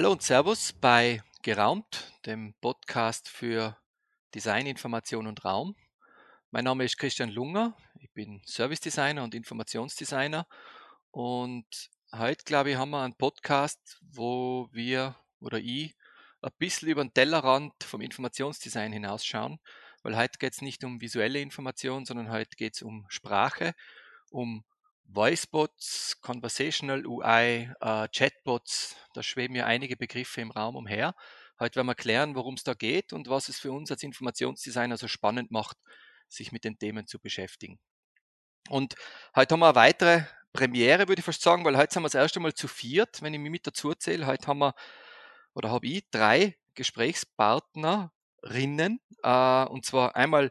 Hallo und Servus bei Geraumt, dem Podcast für Design, Information und Raum. Mein Name ist Christian Lunger, ich bin Service Designer und Informationsdesigner. Und heute, glaube ich, haben wir einen Podcast, wo wir oder ich ein bisschen über den Tellerrand vom Informationsdesign hinausschauen, weil heute geht es nicht um visuelle Information, sondern heute geht es um Sprache, um Voicebots, Conversational UI, äh, Chatbots, da schweben ja einige Begriffe im Raum umher. Heute werden wir klären, worum es da geht und was es für uns als Informationsdesigner so spannend macht, sich mit den Themen zu beschäftigen. Und heute haben wir eine weitere Premiere, würde ich fast sagen, weil heute sind wir das erste Mal zu viert, wenn ich mich mit dazu erzähle. Heute haben wir, oder habe ich, drei Gesprächspartnerinnen, äh, und zwar einmal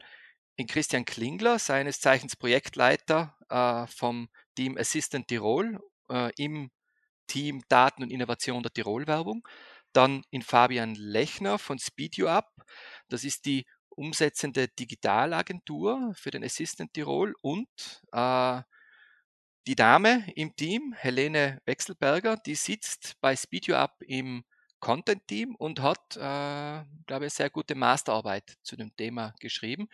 in Christian Klingler, seines Zeichens Projektleiter äh, vom Team Assistant Tirol äh, im Team Daten und Innovation der Tirol-Werbung. Dann in Fabian Lechner von SpeedUp. Das ist die umsetzende Digitalagentur für den Assistant Tirol und äh, die Dame im Team, Helene Wechselberger, die sitzt bei SpeedUp im Content-Team und hat, äh, glaube ich, sehr gute Masterarbeit zu dem Thema geschrieben.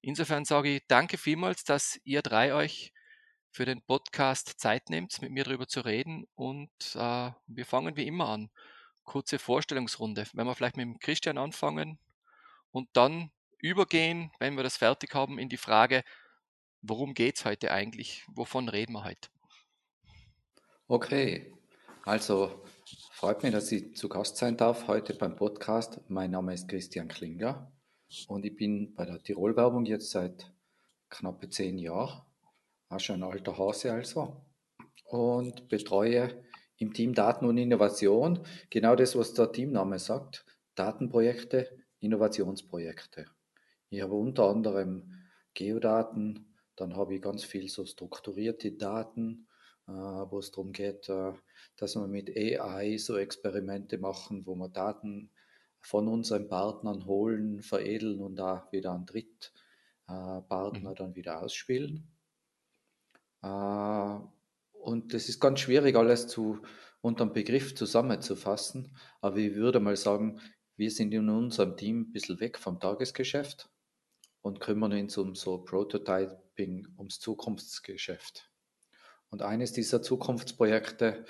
Insofern sage ich danke vielmals, dass ihr drei euch für den Podcast Zeit nehmt, mit mir darüber zu reden. Und äh, wir fangen wie immer an. Kurze Vorstellungsrunde. Wenn wir vielleicht mit dem Christian anfangen und dann übergehen, wenn wir das fertig haben, in die Frage, worum geht es heute eigentlich? Wovon reden wir heute? Okay, also freut mich, dass ich zu Gast sein darf heute beim Podcast. Mein Name ist Christian Klinger und ich bin bei der Tirol-Werbung jetzt seit knappe zehn Jahren auch schon ein alter Hase also, und betreue im Team Daten und Innovation genau das, was der Teamname sagt, Datenprojekte, Innovationsprojekte. Ich habe unter anderem Geodaten, dann habe ich ganz viel so strukturierte Daten, äh, wo es darum geht, äh, dass wir mit AI so Experimente machen, wo wir Daten von unseren Partnern holen, veredeln und da wieder an Drittpartner mhm. dann wieder ausspielen. Äh, und das ist ganz schwierig, alles zu, unter einem Begriff zusammenzufassen. Aber ich würde mal sagen, wir sind in unserem Team ein bisschen weg vom Tagesgeschäft und kümmern uns um so Prototyping, ums Zukunftsgeschäft. Und eines dieser Zukunftsprojekte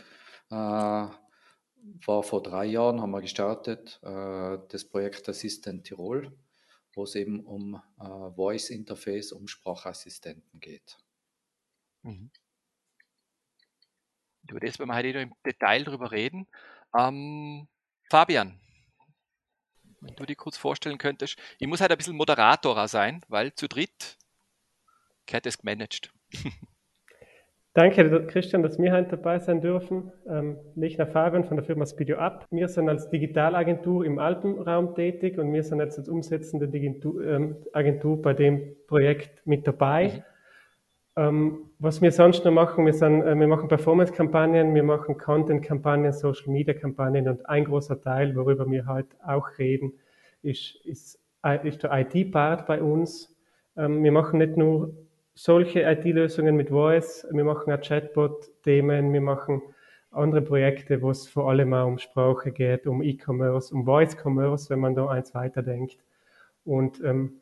äh, war vor drei Jahren, haben wir gestartet, äh, das Projekt Assistent Tirol, wo es eben um äh, Voice Interface, um Sprachassistenten geht. Mhm. Über das werden wir heute noch im Detail drüber reden. Ähm, Fabian, wenn du dir kurz vorstellen könntest, ich muss halt ein bisschen Moderator sein, weil zu dritt gehört es gemanagt. Danke, Christian, dass wir heute dabei sein dürfen. Ähm, Lechner Fabian von der Firma Speedio Up. Wir sind als Digitalagentur im Alpenraum tätig und wir sind jetzt als umsetzende Agentur, ähm, Agentur bei dem Projekt mit dabei. Mhm. Ähm, was wir sonst noch machen, wir, sind, äh, wir machen Performance-Kampagnen, wir machen Content-Kampagnen, Social-Media-Kampagnen und ein großer Teil, worüber wir heute auch reden, ist, ist, äh, ist der IT-Part bei uns. Ähm, wir machen nicht nur solche IT-Lösungen mit Voice, wir machen auch Chatbot-Themen, wir machen andere Projekte, wo es vor allem auch um Sprache geht, um E-Commerce, um Voice-Commerce, wenn man da eins weiterdenkt. Und ähm,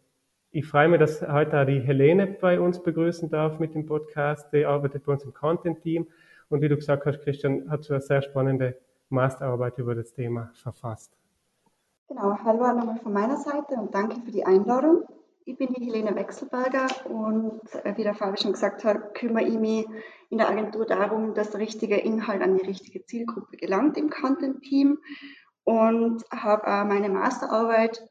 ich freue mich, dass heute auch die Helene bei uns begrüßen darf mit dem Podcast. Die arbeitet bei uns im Content-Team und wie du gesagt hast, Christian, hat schon eine sehr spannende Masterarbeit über das Thema verfasst. Genau, hallo nochmal von meiner Seite und danke für die Einladung. Ich bin die Helene Wechselberger und äh, wie der Fabi schon gesagt hat, kümmere ich mich in der Agentur darum, dass der richtige Inhalt an die richtige Zielgruppe gelangt im Content-Team und habe meine Masterarbeit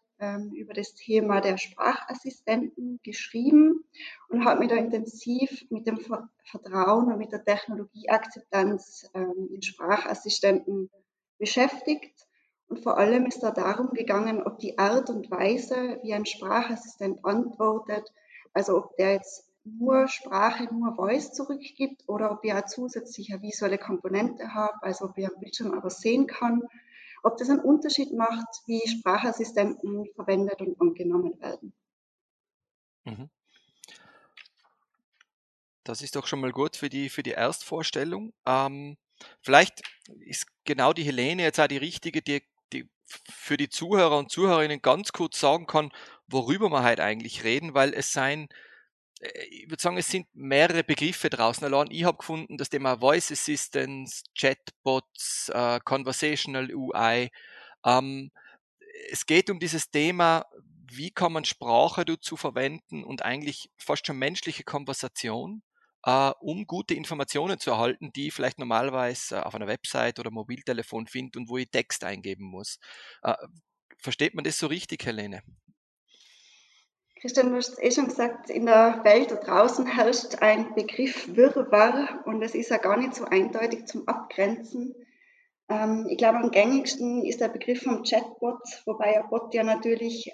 über das Thema der Sprachassistenten geschrieben und habe mich da intensiv mit dem Vertrauen und mit der Technologieakzeptanz ähm, in Sprachassistenten beschäftigt. Und vor allem ist da darum gegangen, ob die Art und Weise, wie ein Sprachassistent antwortet, also ob der jetzt nur Sprache, nur Voice zurückgibt oder ob ich auch zusätzlich eine visuelle Komponente habe, also ob ich am Bildschirm aber sehen kann ob das einen Unterschied macht, wie Sprachassistenten verwendet und angenommen werden. Mhm. Das ist doch schon mal gut für die, für die Erstvorstellung. Ähm, Vielleicht ist genau die Helene jetzt auch die richtige, die, die für die Zuhörer und Zuhörerinnen ganz kurz sagen kann, worüber wir halt eigentlich reden, weil es sein, ich würde sagen, es sind mehrere Begriffe draußen. Allein ich habe gefunden, das Thema Voice Assistance, Chatbots, äh, Conversational UI. Ähm, es geht um dieses Thema, wie kann man Sprache dazu verwenden und eigentlich fast schon menschliche Konversation, äh, um gute Informationen zu erhalten, die ich vielleicht normalerweise auf einer Website oder Mobiltelefon finde und wo ich Text eingeben muss. Äh, versteht man das so richtig, Helene? Christian, du hast eh schon gesagt, in der Welt da draußen herrscht ein Begriff Wirrwarr und es ist ja gar nicht so eindeutig zum Abgrenzen. Ähm, ich glaube, am gängigsten ist der Begriff vom Chatbot, wobei ein Bot ja natürlich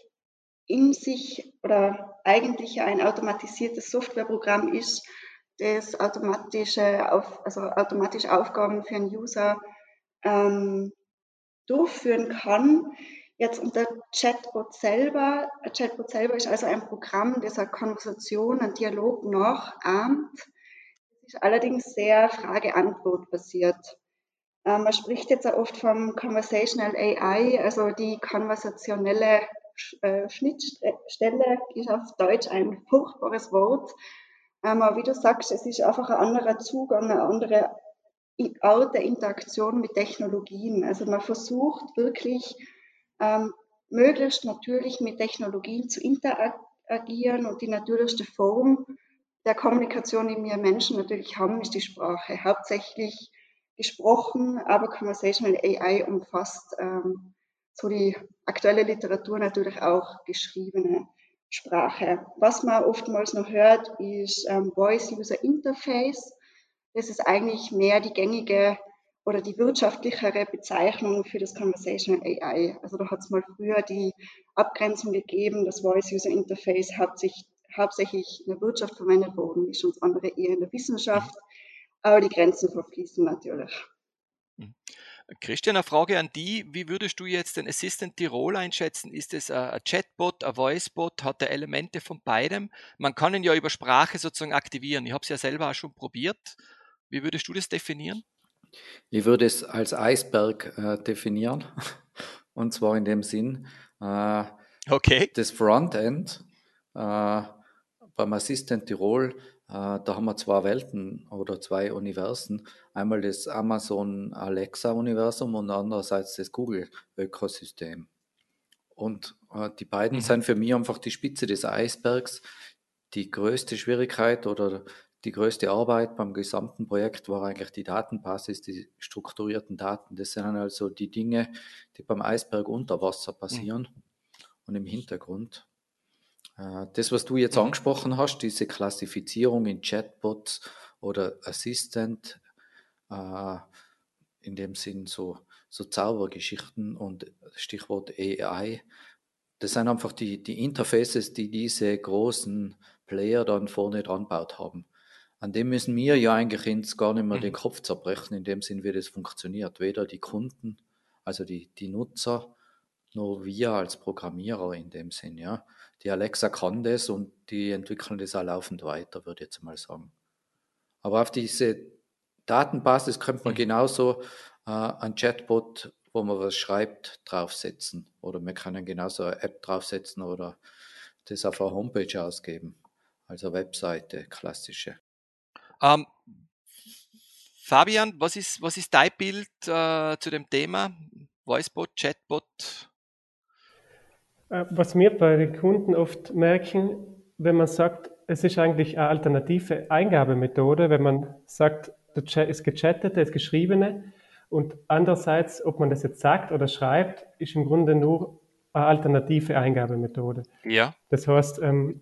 in sich oder eigentlich ein automatisiertes Softwareprogramm ist, das automatische auf, also automatisch Aufgaben für einen User ähm, durchführen kann. Jetzt unter Chatbot selber, Chatbot selber ist also ein Programm, das eine Konversation, einen Dialog nachahmt. Es ist allerdings sehr Frage-Antwort basiert. Ähm, man spricht jetzt auch oft vom Conversational AI, also die konversationelle äh, Schnittstelle ist auf Deutsch ein furchtbares Wort. Ähm, aber wie du sagst, es ist einfach ein anderer Zugang, eine andere Art der Interaktion mit Technologien. Also man versucht wirklich ähm, möglichst natürlich mit Technologien zu interagieren und die natürlichste Form der Kommunikation, die wir Menschen natürlich haben, ist die Sprache. Hauptsächlich gesprochen, aber Conversational AI umfasst ähm, so die aktuelle Literatur natürlich auch geschriebene Sprache. Was man oftmals noch hört, ist ähm, Voice User Interface. Das ist eigentlich mehr die gängige oder die wirtschaftlichere Bezeichnung für das Conversational AI. Also da hat es mal früher die Abgrenzung gegeben, das Voice User Interface hauptsächlich, hauptsächlich in der Wirtschaft verwendet worden ist und andere eher in der Wissenschaft. Aber die Grenzen verfließen natürlich. Mhm. Christian, eine Frage an die. Wie würdest du jetzt den Assistant Tirol einschätzen? Ist es ein Chatbot, ein Voicebot? Hat er Elemente von beidem? Man kann ihn ja über Sprache sozusagen aktivieren. Ich habe es ja selber auch schon probiert. Wie würdest du das definieren? Ich würde es als Eisberg äh, definieren. Und zwar in dem Sinn, äh, okay. das Frontend äh, beim Assistant Tirol äh, da haben wir zwei Welten oder zwei Universen. Einmal das Amazon Alexa-Universum und andererseits das Google-Ökosystem. Und äh, die beiden mhm. sind für mich einfach die Spitze des Eisbergs. Die größte Schwierigkeit oder die größte Arbeit beim gesamten Projekt war eigentlich die Datenbasis, die strukturierten Daten. Das sind also die Dinge, die beim Eisberg unter Wasser passieren mhm. und im Hintergrund. Äh, das, was du jetzt mhm. angesprochen hast, diese Klassifizierung in Chatbots oder Assistant, äh, in dem Sinn so, so Zaubergeschichten und Stichwort AI, das sind einfach die, die Interfaces, die diese großen Player dann vorne dran baut haben. An dem müssen wir ja eigentlich ins gar nicht mehr mhm. den Kopf zerbrechen, in dem Sinn, wie das funktioniert. Weder die Kunden, also die, die Nutzer, noch wir als Programmierer in dem Sinn, ja die Alexa kann das und die entwickeln das auch laufend weiter, würde ich jetzt mal sagen. Aber auf diese Datenbasis könnte man mhm. genauso äh, ein Chatbot, wo man was schreibt, draufsetzen. Oder wir können genauso eine App draufsetzen oder das auf einer Homepage ausgeben. Also Webseite, klassische. Ähm, Fabian, was ist, was ist dein Bild äh, zu dem Thema? Voicebot, Chatbot? Äh, was wir bei den Kunden oft merken, wenn man sagt, es ist eigentlich eine alternative Eingabemethode, wenn man sagt, das Gechattete, das Geschriebene und andererseits, ob man das jetzt sagt oder schreibt, ist im Grunde nur eine alternative Eingabemethode. Ja. Das heißt, ähm,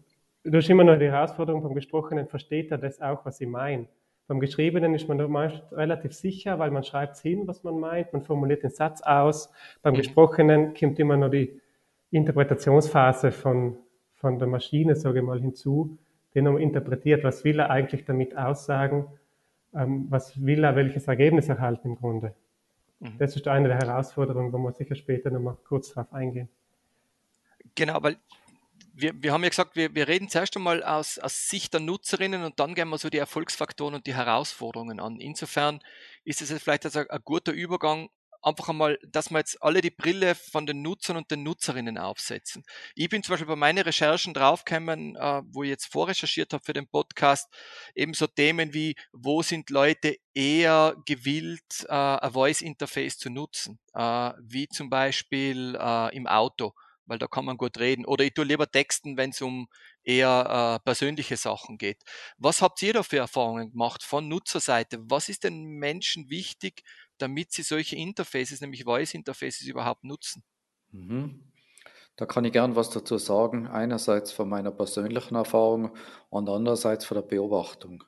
du hast immer noch die Herausforderung beim Gesprochenen, versteht er das auch, was ich meine? Beim Geschriebenen ist man meist relativ sicher, weil man schreibt es hin, was man meint, man formuliert den Satz aus. Beim mhm. Gesprochenen kommt immer noch die Interpretationsphase von, von der Maschine, sage ich mal, hinzu, die nochmal interpretiert, was will er eigentlich damit aussagen, ähm, was will er, welches Ergebnis erhalten im Grunde. Mhm. Das ist eine der Herausforderungen, wo wir sicher später nochmal kurz drauf eingehen. Genau, weil wir, wir haben ja gesagt, wir, wir reden zuerst einmal aus, aus Sicht der Nutzerinnen und dann gehen wir so die Erfolgsfaktoren und die Herausforderungen an. Insofern ist es vielleicht also ein guter Übergang, einfach einmal, dass wir jetzt alle die Brille von den Nutzern und den Nutzerinnen aufsetzen. Ich bin zum Beispiel bei meinen Recherchen draufgekommen, äh, wo ich jetzt vorrecherchiert habe für den Podcast, eben so Themen wie, wo sind Leute eher gewillt, äh, ein Voice Interface zu nutzen, äh, wie zum Beispiel äh, im Auto weil da kann man gut reden. Oder ich tue lieber texten, wenn es um eher äh, persönliche Sachen geht. Was habt ihr da für Erfahrungen gemacht von Nutzerseite? Was ist den Menschen wichtig, damit sie solche Interfaces, nämlich Voice Interfaces überhaupt nutzen? Mhm. Da kann ich gern was dazu sagen. Einerseits von meiner persönlichen Erfahrung und andererseits von der Beobachtung.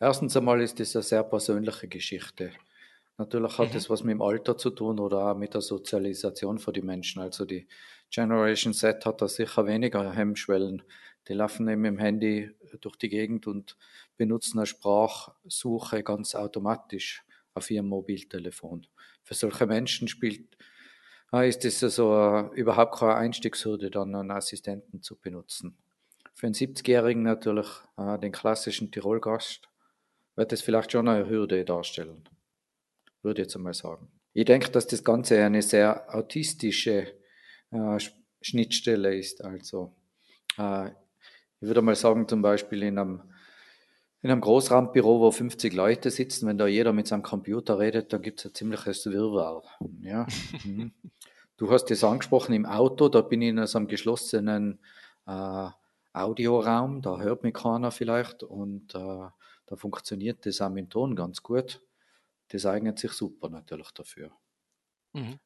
Erstens einmal ist es eine sehr persönliche Geschichte. Natürlich hat es mhm. was mit dem Alter zu tun oder auch mit der Sozialisation für die Menschen. Also die Generation Z hat da sicher weniger Hemmschwellen. Die laufen eben im Handy durch die Gegend und benutzen eine Sprachsuche ganz automatisch auf ihrem Mobiltelefon. Für solche Menschen spielt, ah, ist es also überhaupt keine Einstiegshürde, dann einen Assistenten zu benutzen. Für einen 70-Jährigen natürlich, äh, den klassischen Tirolgast, wird es vielleicht schon eine Hürde darstellen, würde ich jetzt einmal sagen. Ich denke, dass das Ganze eine sehr autistische äh, Schnittstelle ist. Also äh, ich würde mal sagen, zum Beispiel in einem in einem Großraumbüro, wo 50 Leute sitzen, wenn da jeder mit seinem Computer redet, dann gibt es ein ziemliches Wirrwarr. Ja. Mhm. Du hast es angesprochen im Auto, da bin ich in so einem geschlossenen äh, Audioraum, da hört mich keiner vielleicht und äh, da funktioniert das auch mit dem Ton ganz gut. Das eignet sich super natürlich dafür. Mhm.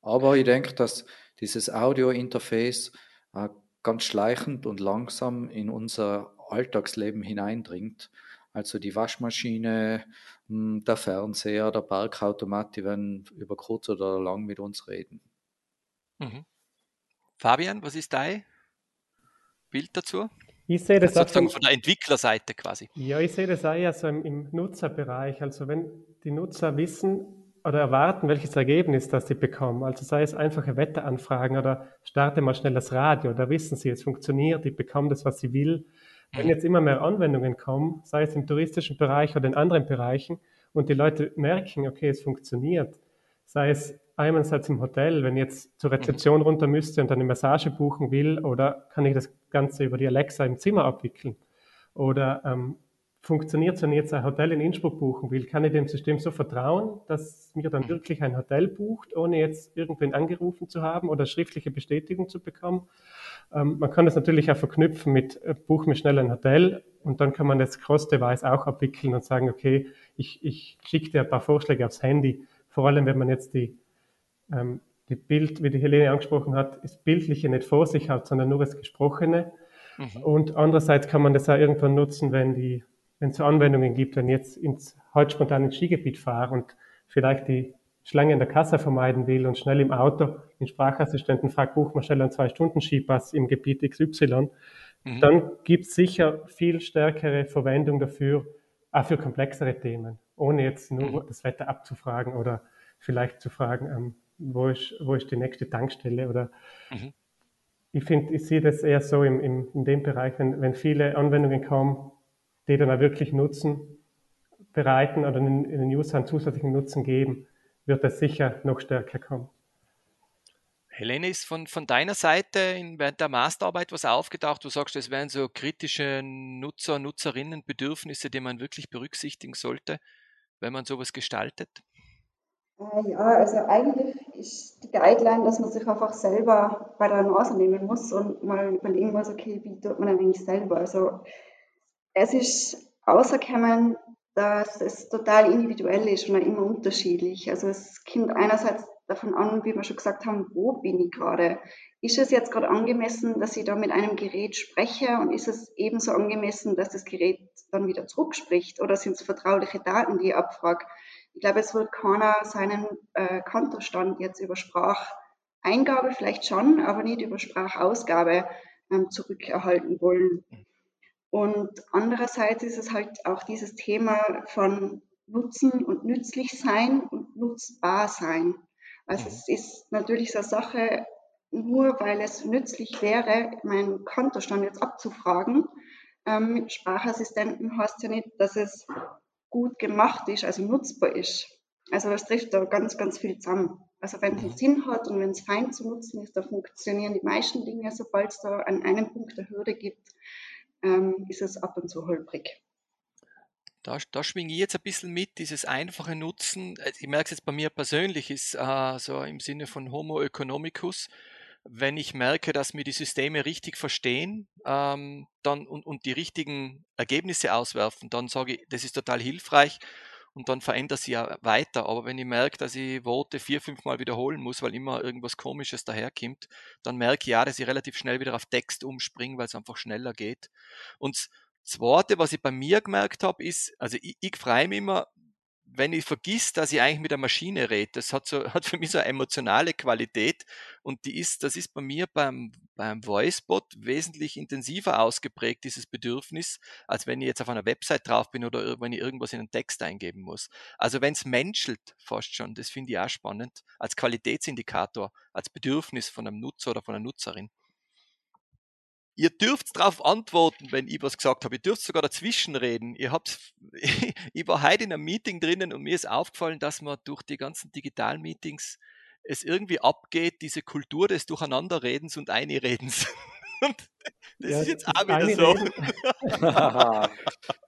Aber ich denke, dass dieses Audio-Interface äh, ganz schleichend und langsam in unser Alltagsleben hineindringt. Also die Waschmaschine, hm, der Fernseher, der Parkautomat, die werden über kurz oder lang mit uns reden. Mhm. Fabian, was ist dein Bild dazu? Ich sehe das also sozusagen von der Entwicklerseite quasi. Ja, ich sehe das auch ja so im, im Nutzerbereich. Also wenn die Nutzer wissen, oder erwarten, welches Ergebnis das sie bekommen. Also sei es einfache Wetteranfragen oder starte mal schnell das Radio, da wissen sie, es funktioniert, ich bekomme das, was sie will. Wenn jetzt immer mehr Anwendungen kommen, sei es im touristischen Bereich oder in anderen Bereichen, und die Leute merken, okay, es funktioniert, sei es einerseits im Hotel, wenn ich jetzt zur Rezeption runter müsste und eine Massage buchen will, oder kann ich das Ganze über die Alexa im Zimmer abwickeln? Oder ähm, funktioniert, wenn ich jetzt ein Hotel in Innsbruck buchen will, kann ich dem System so vertrauen, dass mir dann wirklich ein Hotel bucht, ohne jetzt irgendwen angerufen zu haben oder schriftliche Bestätigung zu bekommen. Ähm, man kann das natürlich auch verknüpfen mit, äh, buch mir schnell ein Hotel und dann kann man das Cross-Device auch abwickeln und sagen, okay, ich, ich schicke dir ein paar Vorschläge aufs Handy. Vor allem, wenn man jetzt die, ähm, die Bild, wie die Helene angesprochen hat, das Bildliche nicht vor sich hat, sondern nur das Gesprochene. Mhm. Und andererseits kann man das auch irgendwann nutzen, wenn die wenn es so Anwendungen gibt, wenn ich jetzt ins, heute spontan ins Skigebiet fahre und vielleicht die Schlange in der Kasse vermeiden will und schnell im Auto den Sprachassistenten fragt, buch mal schnell einen Zwei-Stunden-Skipass im Gebiet XY, mhm. dann gibt es sicher viel stärkere Verwendung dafür, auch für komplexere Themen, ohne jetzt nur mhm. das Wetter abzufragen oder vielleicht zu fragen, ähm, wo, ist, wo ist die nächste Tankstelle oder mhm. ich finde, ich sehe das eher so im, im, in dem Bereich, wenn, wenn viele Anwendungen kommen, die dann auch wirklich Nutzen bereiten oder den, den Usern zusätzlichen Nutzen geben, wird das sicher noch stärker kommen. Helene, ist von, von deiner Seite in, während der Masterarbeit was aufgetaucht? Du sagst, es wären so kritische Nutzer, Nutzerinnen, Bedürfnisse, die man wirklich berücksichtigen sollte, wenn man sowas gestaltet? Äh, ja, also eigentlich ist die Guideline, dass man sich einfach selber bei der Nase nehmen muss und mal überlegen muss, okay, wie tut man eigentlich selber? Also es ist außerkommen, dass es total individuell ist und auch immer unterschiedlich. Also es kommt einerseits davon an, wie wir schon gesagt haben, wo bin ich gerade? Ist es jetzt gerade angemessen, dass ich da mit einem Gerät spreche und ist es ebenso angemessen, dass das Gerät dann wieder zurückspricht oder sind es vertrauliche Daten, die ich abfrage? Ich glaube, es wird keiner seinen äh, Kontostand jetzt über Spracheingabe vielleicht schon, aber nicht über Sprachausgabe ähm, zurückerhalten wollen. Und andererseits ist es halt auch dieses Thema von Nutzen und nützlich sein und nutzbar sein. Also es ist natürlich so eine Sache, nur weil es nützlich wäre, meinen Kontostand jetzt abzufragen, ähm, mit Sprachassistenten heißt ja nicht, dass es gut gemacht ist, also nutzbar ist. Also das trifft da ganz, ganz viel zusammen. Also wenn es einen Sinn hat und wenn es fein zu nutzen ist, da funktionieren die meisten Dinge. Sobald es da an einem Punkt eine Hürde gibt, ähm, ist es ab und zu holprig. Da, da schwinge ich jetzt ein bisschen mit, dieses einfache Nutzen. Äh, ich merke es jetzt bei mir persönlich, ist äh, so im Sinne von Homo economicus, wenn ich merke, dass mir die Systeme richtig verstehen ähm, dann, und, und die richtigen Ergebnisse auswerfen, dann sage ich, das ist total hilfreich und dann verändert sie ja weiter. Aber wenn ich merke, dass ich Worte vier, fünf Mal wiederholen muss, weil immer irgendwas Komisches daherkommt, dann merke ich ja, dass ich relativ schnell wieder auf Text umspringe, weil es einfach schneller geht. Und das Zweite, was ich bei mir gemerkt habe, ist, also ich, ich freue mich immer, wenn ich vergiss, dass ich eigentlich mit der Maschine rede, das hat, so, hat für mich so eine emotionale Qualität und die ist, das ist bei mir beim, beim VoiceBot wesentlich intensiver ausgeprägt, dieses Bedürfnis, als wenn ich jetzt auf einer Website drauf bin oder wenn ich irgendwas in einen Text eingeben muss. Also wenn es menschelt, fast schon, das finde ich auch spannend, als Qualitätsindikator, als Bedürfnis von einem Nutzer oder von einer Nutzerin. Ihr dürft darauf antworten, wenn ich was gesagt habe. Ihr dürft sogar dazwischen reden. Ihr habt, ich war heute in einem Meeting drinnen und mir ist aufgefallen, dass man durch die ganzen Digital-Meetings es irgendwie abgeht, diese Kultur des Durcheinanderredens und Einredens. Und das ja, ist jetzt auch wieder so.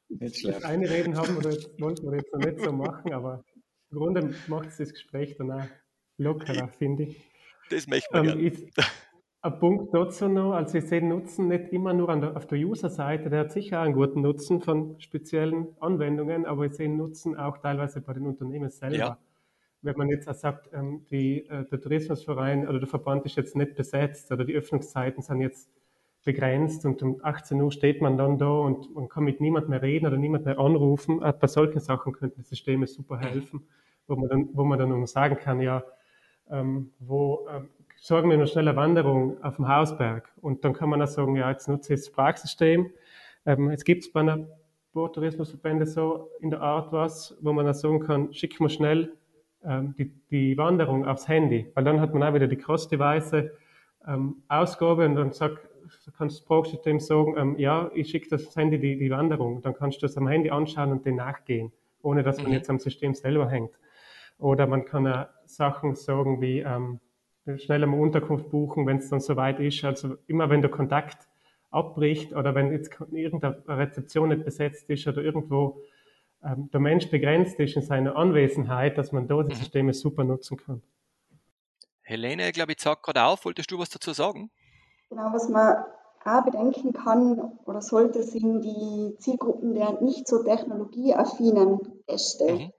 nicht schlecht. Eine Reden haben wir jetzt, wollten wir jetzt noch nicht so machen, aber im Grunde macht es das Gespräch dann auch lockerer, finde ich. Das möchte man ähm, ich, ein Punkt dazu noch, also ich sehe den Nutzen nicht immer nur der, auf der User-Seite, der hat sicher einen guten Nutzen von speziellen Anwendungen, aber ich sehe den Nutzen auch teilweise bei den Unternehmen selber. Ja. Wenn man jetzt sagt, ähm, die, äh, der Tourismusverein oder der Verband ist jetzt nicht besetzt oder die Öffnungszeiten sind jetzt begrenzt und um 18 Uhr steht man dann da und man kann mit niemand mehr reden oder niemand mehr anrufen. Auch bei solchen Sachen könnten Systeme super helfen, wo man dann, wo man dann sagen kann, ja, ähm, wo ähm, sorgen wir noch schnell Wanderung auf dem Hausberg. Und dann kann man auch sagen, ja, jetzt nutze ich das Spraksystem. Ähm, jetzt gibt es bei einer Bootourismusverbände so in der Art was, wo man auch sagen kann, schick mal schnell die, die Wanderung aufs Handy. Weil dann hat man auch wieder die Cross-Device ähm, Ausgabe und dann sagt, kann das Spraksystem sagen, ähm, ja, ich schicke das Handy die, die Wanderung. Dann kannst du das am Handy anschauen und den nachgehen, ohne dass man mhm. jetzt am System selber hängt. Oder man kann auch Sachen sagen wie, ähm, schneller mal Unterkunft buchen, wenn es dann soweit ist. Also immer wenn der Kontakt abbricht oder wenn jetzt irgendeine Rezeption nicht besetzt ist oder irgendwo ähm, der Mensch begrenzt ist in seiner Anwesenheit, dass man dort die mhm. Systeme super nutzen kann. Helene, ich glaube, ich zeige gerade auf. Wolltest du was dazu sagen? Genau, was man auch bedenken kann oder sollte, sind die Zielgruppen der nicht so technologieaffinen Gäste. Mhm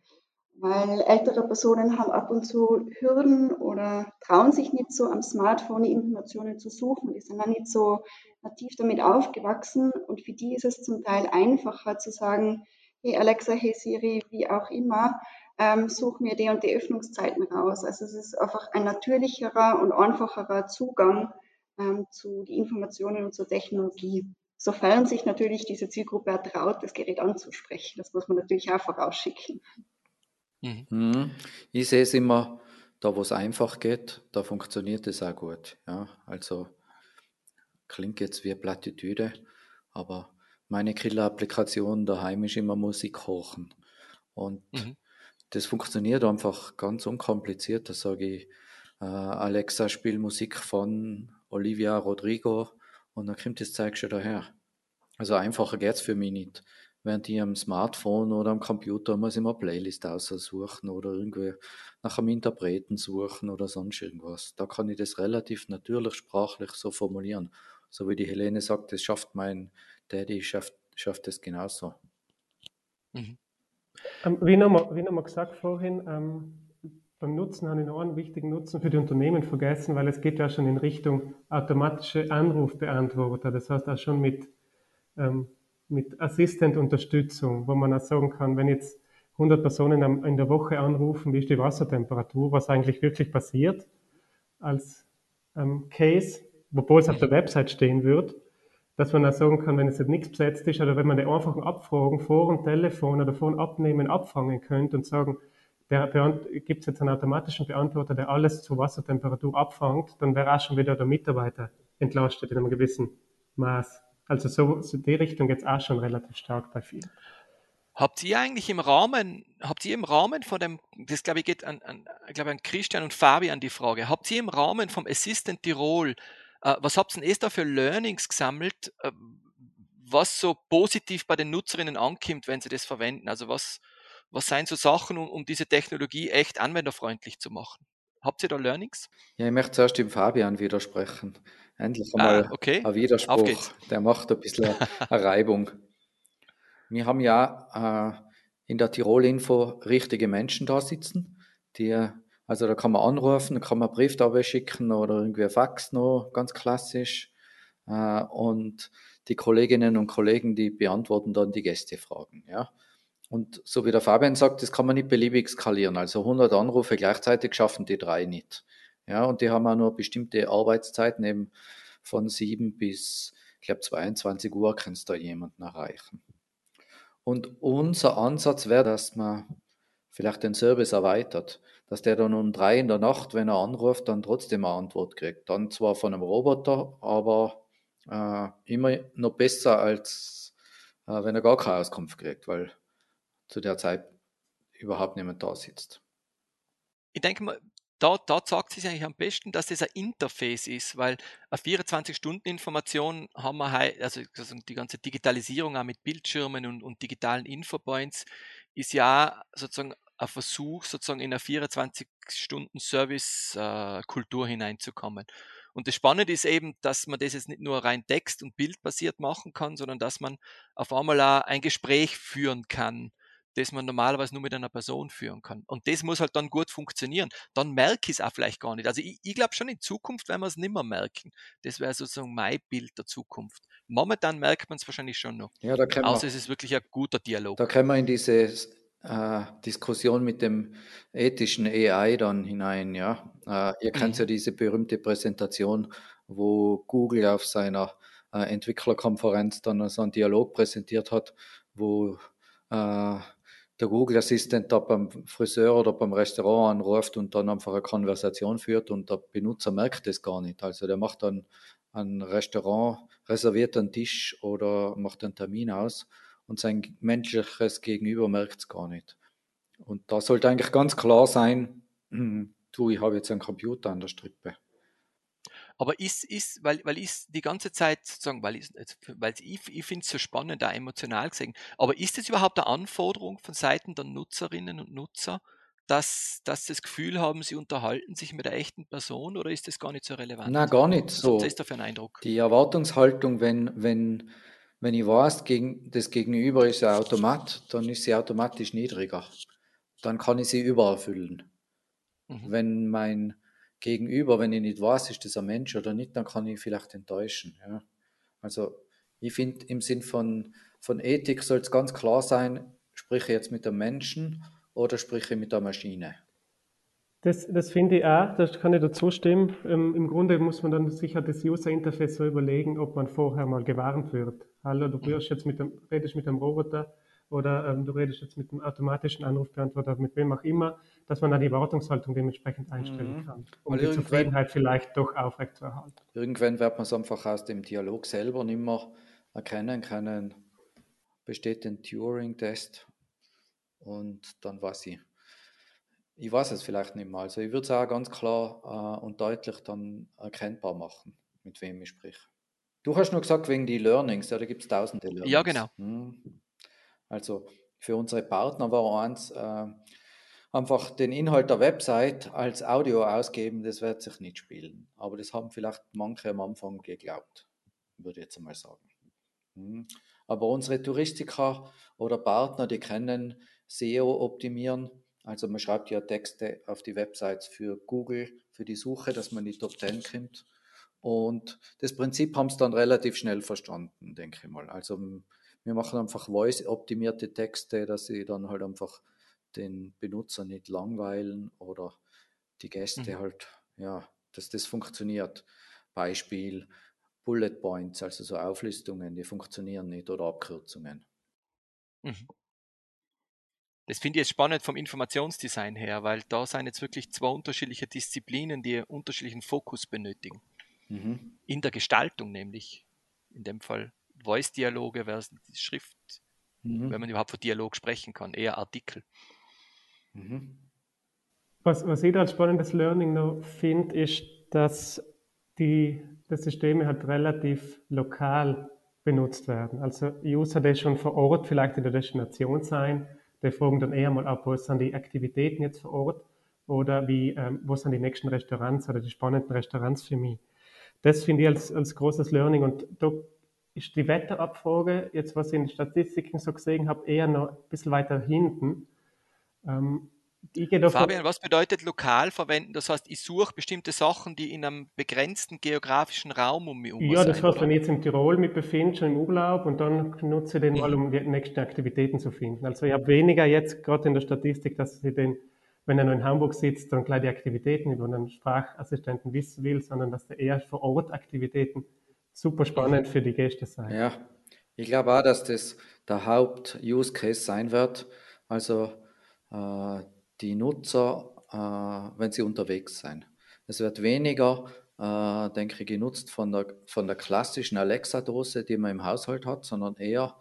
weil ältere Personen haben ab und zu Hürden oder trauen sich nicht so am Smartphone die Informationen zu suchen. Die sind dann nicht so nativ damit aufgewachsen und für die ist es zum Teil einfacher zu sagen, hey Alexa, hey Siri, wie auch immer, ähm, such mir die und die Öffnungszeiten raus. Also es ist einfach ein natürlicherer und einfacherer Zugang ähm, zu den Informationen und zur Technologie. Sofern sich natürlich diese Zielgruppe ertraut, das Gerät anzusprechen. Das muss man natürlich auch vorausschicken. Mhm. Mhm. Ich sehe es immer, da wo es einfach geht, da funktioniert es auch gut. Ja, also klingt jetzt wie eine Plattitüde, aber meine Killer-Applikation daheim ist immer Musik kochen. Und mhm. das funktioniert einfach ganz unkompliziert. Da sage ich, äh, Alexa, spiel Musik von Olivia Rodrigo und dann kommt das Zeug schon daher. Also einfacher geht es für mich nicht während ich am Smartphone oder am Computer muss ich immer Playlist aussuchen oder irgendwie nach einem Interpreten suchen oder sonst irgendwas. Da kann ich das relativ natürlich sprachlich so formulieren. So wie die Helene sagt, das schafft mein Daddy, schafft, schafft das genauso. Mhm. Ähm, wie nochmal noch gesagt vorhin, ähm, beim Nutzen habe ich noch einen wichtigen Nutzen für die Unternehmen vergessen, weil es geht ja schon in Richtung automatische Anrufbeantworter. Das heißt auch schon mit ähm, mit Assistent-Unterstützung, wo man auch sagen kann, wenn jetzt 100 Personen in der Woche anrufen, wie ist die Wassertemperatur, was eigentlich wirklich passiert als ähm, Case, obwohl es auf der Website stehen wird, dass man auch sagen kann, wenn es jetzt nichts besetzt ist oder wenn man die einfachen Abfragen vor dem Telefon oder vor dem Abnehmen abfangen könnte und sagen, gibt es jetzt einen automatischen Beantworter, der alles zur Wassertemperatur abfangt, dann wäre auch schon wieder der Mitarbeiter entlastet in einem gewissen Maß. Also so, so die Richtung jetzt auch schon relativ stark bei vielen. Habt ihr eigentlich im Rahmen, habt ihr im Rahmen von dem, das glaube ich geht an, an, glaube an Christian und Fabian die Frage, habt ihr im Rahmen vom Assistant Tirol, was habt ihr denn da für Learnings gesammelt, äh, was so positiv bei den Nutzerinnen ankommt, wenn sie das verwenden? Also was, was sind so Sachen, um, um diese Technologie echt anwenderfreundlich zu machen? Habt ihr da Learnings? Ja, ich möchte zuerst dem Fabian widersprechen. Endlich einmal ah, okay. ein Widerspruch. Der macht ein bisschen eine Reibung. Wir haben ja äh, in der Tirol-Info richtige Menschen da sitzen, die, also da kann man anrufen, da kann man Brief dabei schicken oder irgendwie ein Fax noch, ganz klassisch. Äh, und die Kolleginnen und Kollegen, die beantworten dann die Gästefragen, ja. Und so wie der Fabian sagt, das kann man nicht beliebig skalieren. Also 100 Anrufe gleichzeitig schaffen die drei nicht. Ja, und die haben auch nur bestimmte Arbeitszeiten, eben von 7 bis, ich glaube, 22 Uhr kannst du da jemanden erreichen. Und unser Ansatz wäre, dass man vielleicht den Service erweitert, dass der dann um drei in der Nacht, wenn er anruft, dann trotzdem eine Antwort kriegt. Dann zwar von einem Roboter, aber äh, immer noch besser, als äh, wenn er gar keine Auskunft kriegt, weil zu der Zeit überhaupt niemand da sitzt. Ich denke mal, da, da zeigt sich eigentlich am besten, dass das ein Interface ist, weil eine 24-Stunden-Information haben wir halt, also die ganze Digitalisierung auch mit Bildschirmen und, und digitalen Infopoints ist ja sozusagen ein Versuch, sozusagen in eine 24-Stunden-Service-Kultur äh, hineinzukommen. Und das Spannende ist eben, dass man das jetzt nicht nur rein text- und bildbasiert machen kann, sondern dass man auf einmal auch ein Gespräch führen kann das man normalerweise nur mit einer Person führen kann. Und das muss halt dann gut funktionieren. Dann merke ich es auch vielleicht gar nicht. Also ich, ich glaube schon in Zukunft werden wir es nicht mehr merken. Das wäre sozusagen mein Bild der Zukunft. Momentan merkt man es wahrscheinlich schon noch. Ja, da Außer wir, es ist wirklich ein guter Dialog. Da können wir in diese äh, Diskussion mit dem ethischen AI dann hinein. Ja, äh, Ihr kennt mhm. ja diese berühmte Präsentation, wo Google auf seiner äh, Entwicklerkonferenz dann so einen Dialog präsentiert hat, wo der Google Assistant da beim Friseur oder beim Restaurant anruft und dann einfach eine Konversation führt und der Benutzer merkt das gar nicht. Also der macht dann ein Restaurant, reserviert einen Tisch oder macht einen Termin aus und sein menschliches Gegenüber merkt es gar nicht. Und da sollte eigentlich ganz klar sein, du, ich habe jetzt einen Computer an der Strippe. Aber ist, ist, weil, weil ich die ganze Zeit sozusagen, weil ich, weil ich, ich finde es so spannend, da emotional gesehen, aber ist es überhaupt eine Anforderung von Seiten der Nutzerinnen und Nutzer, dass, dass sie das Gefühl haben, sie unterhalten sich mit einer echten Person oder ist das gar nicht so relevant? Na, gar nicht so. Was ist da für ein Eindruck? Die Erwartungshaltung, wenn, wenn, wenn ich weiß, gegen, das Gegenüber ist ja Automat, dann ist sie automatisch niedriger. Dann kann ich sie übererfüllen. Mhm. Wenn mein Gegenüber, wenn ich nicht weiß, ist das ein Mensch oder nicht, dann kann ich vielleicht enttäuschen. Ja. Also ich finde, im Sinn von, von Ethik soll es ganz klar sein, spreche ich jetzt mit einem Menschen oder spreche ich mit der Maschine. Das, das finde ich auch, das kann ich dazu stimmen. Ähm, Im Grunde muss man dann sicher das User Interface so überlegen, ob man vorher mal gewarnt wird. Hallo, du jetzt mit dem, redest mit einem Roboter oder ähm, du redest jetzt mit einem automatischen Anrufbeantworter, mit wem auch immer, dass man dann die Erwartungshaltung dementsprechend einstellen mhm. kann, um Weil die Zufriedenheit vielleicht doch aufrechtzuerhalten. Irgendwann wird man es einfach aus dem Dialog selber nicht mehr erkennen können, besteht ein Turing-Test und dann weiß ich. Ich weiß es vielleicht nicht mehr. Also ich würde es auch ganz klar äh, und deutlich dann erkennbar machen, mit wem ich spreche. Du hast nur gesagt, wegen die Learnings, ja, da gibt es tausende Learnings. Ja, genau. Hm. Also für unsere Partner war eins, äh, einfach den Inhalt der Website als Audio ausgeben, das wird sich nicht spielen. Aber das haben vielleicht manche am Anfang geglaubt, würde ich jetzt einmal sagen. Hm. Aber unsere Touristiker oder Partner, die kennen SEO optimieren. Also man schreibt ja Texte auf die Websites für Google, für die Suche, dass man in die Top 10 kommt. Und das Prinzip haben sie dann relativ schnell verstanden, denke ich mal. Also wir machen einfach voice-optimierte Texte, dass sie dann halt einfach den Benutzer nicht langweilen oder die Gäste mhm. halt, ja, dass das funktioniert. Beispiel Bullet Points, also so Auflistungen, die funktionieren nicht oder Abkürzungen. Mhm. Das finde ich jetzt spannend vom Informationsdesign her, weil da sind jetzt wirklich zwei unterschiedliche Disziplinen, die unterschiedlichen Fokus benötigen. Mhm. In der Gestaltung nämlich. In dem Fall Voice-Dialoge versus Schrift, mhm. wenn man überhaupt von Dialog sprechen kann, eher Artikel. Mhm. Was, was ich da als spannendes Learning noch finde, ist, dass die, die Systeme halt relativ lokal benutzt werden. Also User, die schon vor Ort vielleicht in der Destination sein, die fragen dann eher mal ab, wo sind die Aktivitäten jetzt vor Ort oder wie, ähm, wo sind die nächsten Restaurants oder die spannenden Restaurants für mich. Das finde ich als, als großes Learning und da ist die Wetterabfrage, jetzt was ich in den Statistiken so gesehen habe, eher noch ein bisschen weiter hinten. Ähm, Fabian, was bedeutet lokal verwenden? Das heißt, ich suche bestimmte Sachen, die in einem begrenzten geografischen Raum um mich herum Ja, das heißt, wenn ich jetzt im Tirol mich befinde, schon im Urlaub und dann nutze ich den mhm. mal, um die nächsten Aktivitäten zu finden. Also ich habe weniger jetzt gerade in der Statistik, dass ich den, wenn er nur in Hamburg sitzt, dann gleich die Aktivitäten über einen Sprachassistenten wissen will, sondern dass der eher vor Ort Aktivitäten super spannend mhm. für die Gäste sein. Ja, ich glaube auch, dass das der Haupt-Use-Case sein wird. Also äh, die Nutzer, äh, wenn sie unterwegs sein. Es wird weniger, äh, denke ich, genutzt von der, von der klassischen Alexa-Dose, die man im Haushalt hat, sondern eher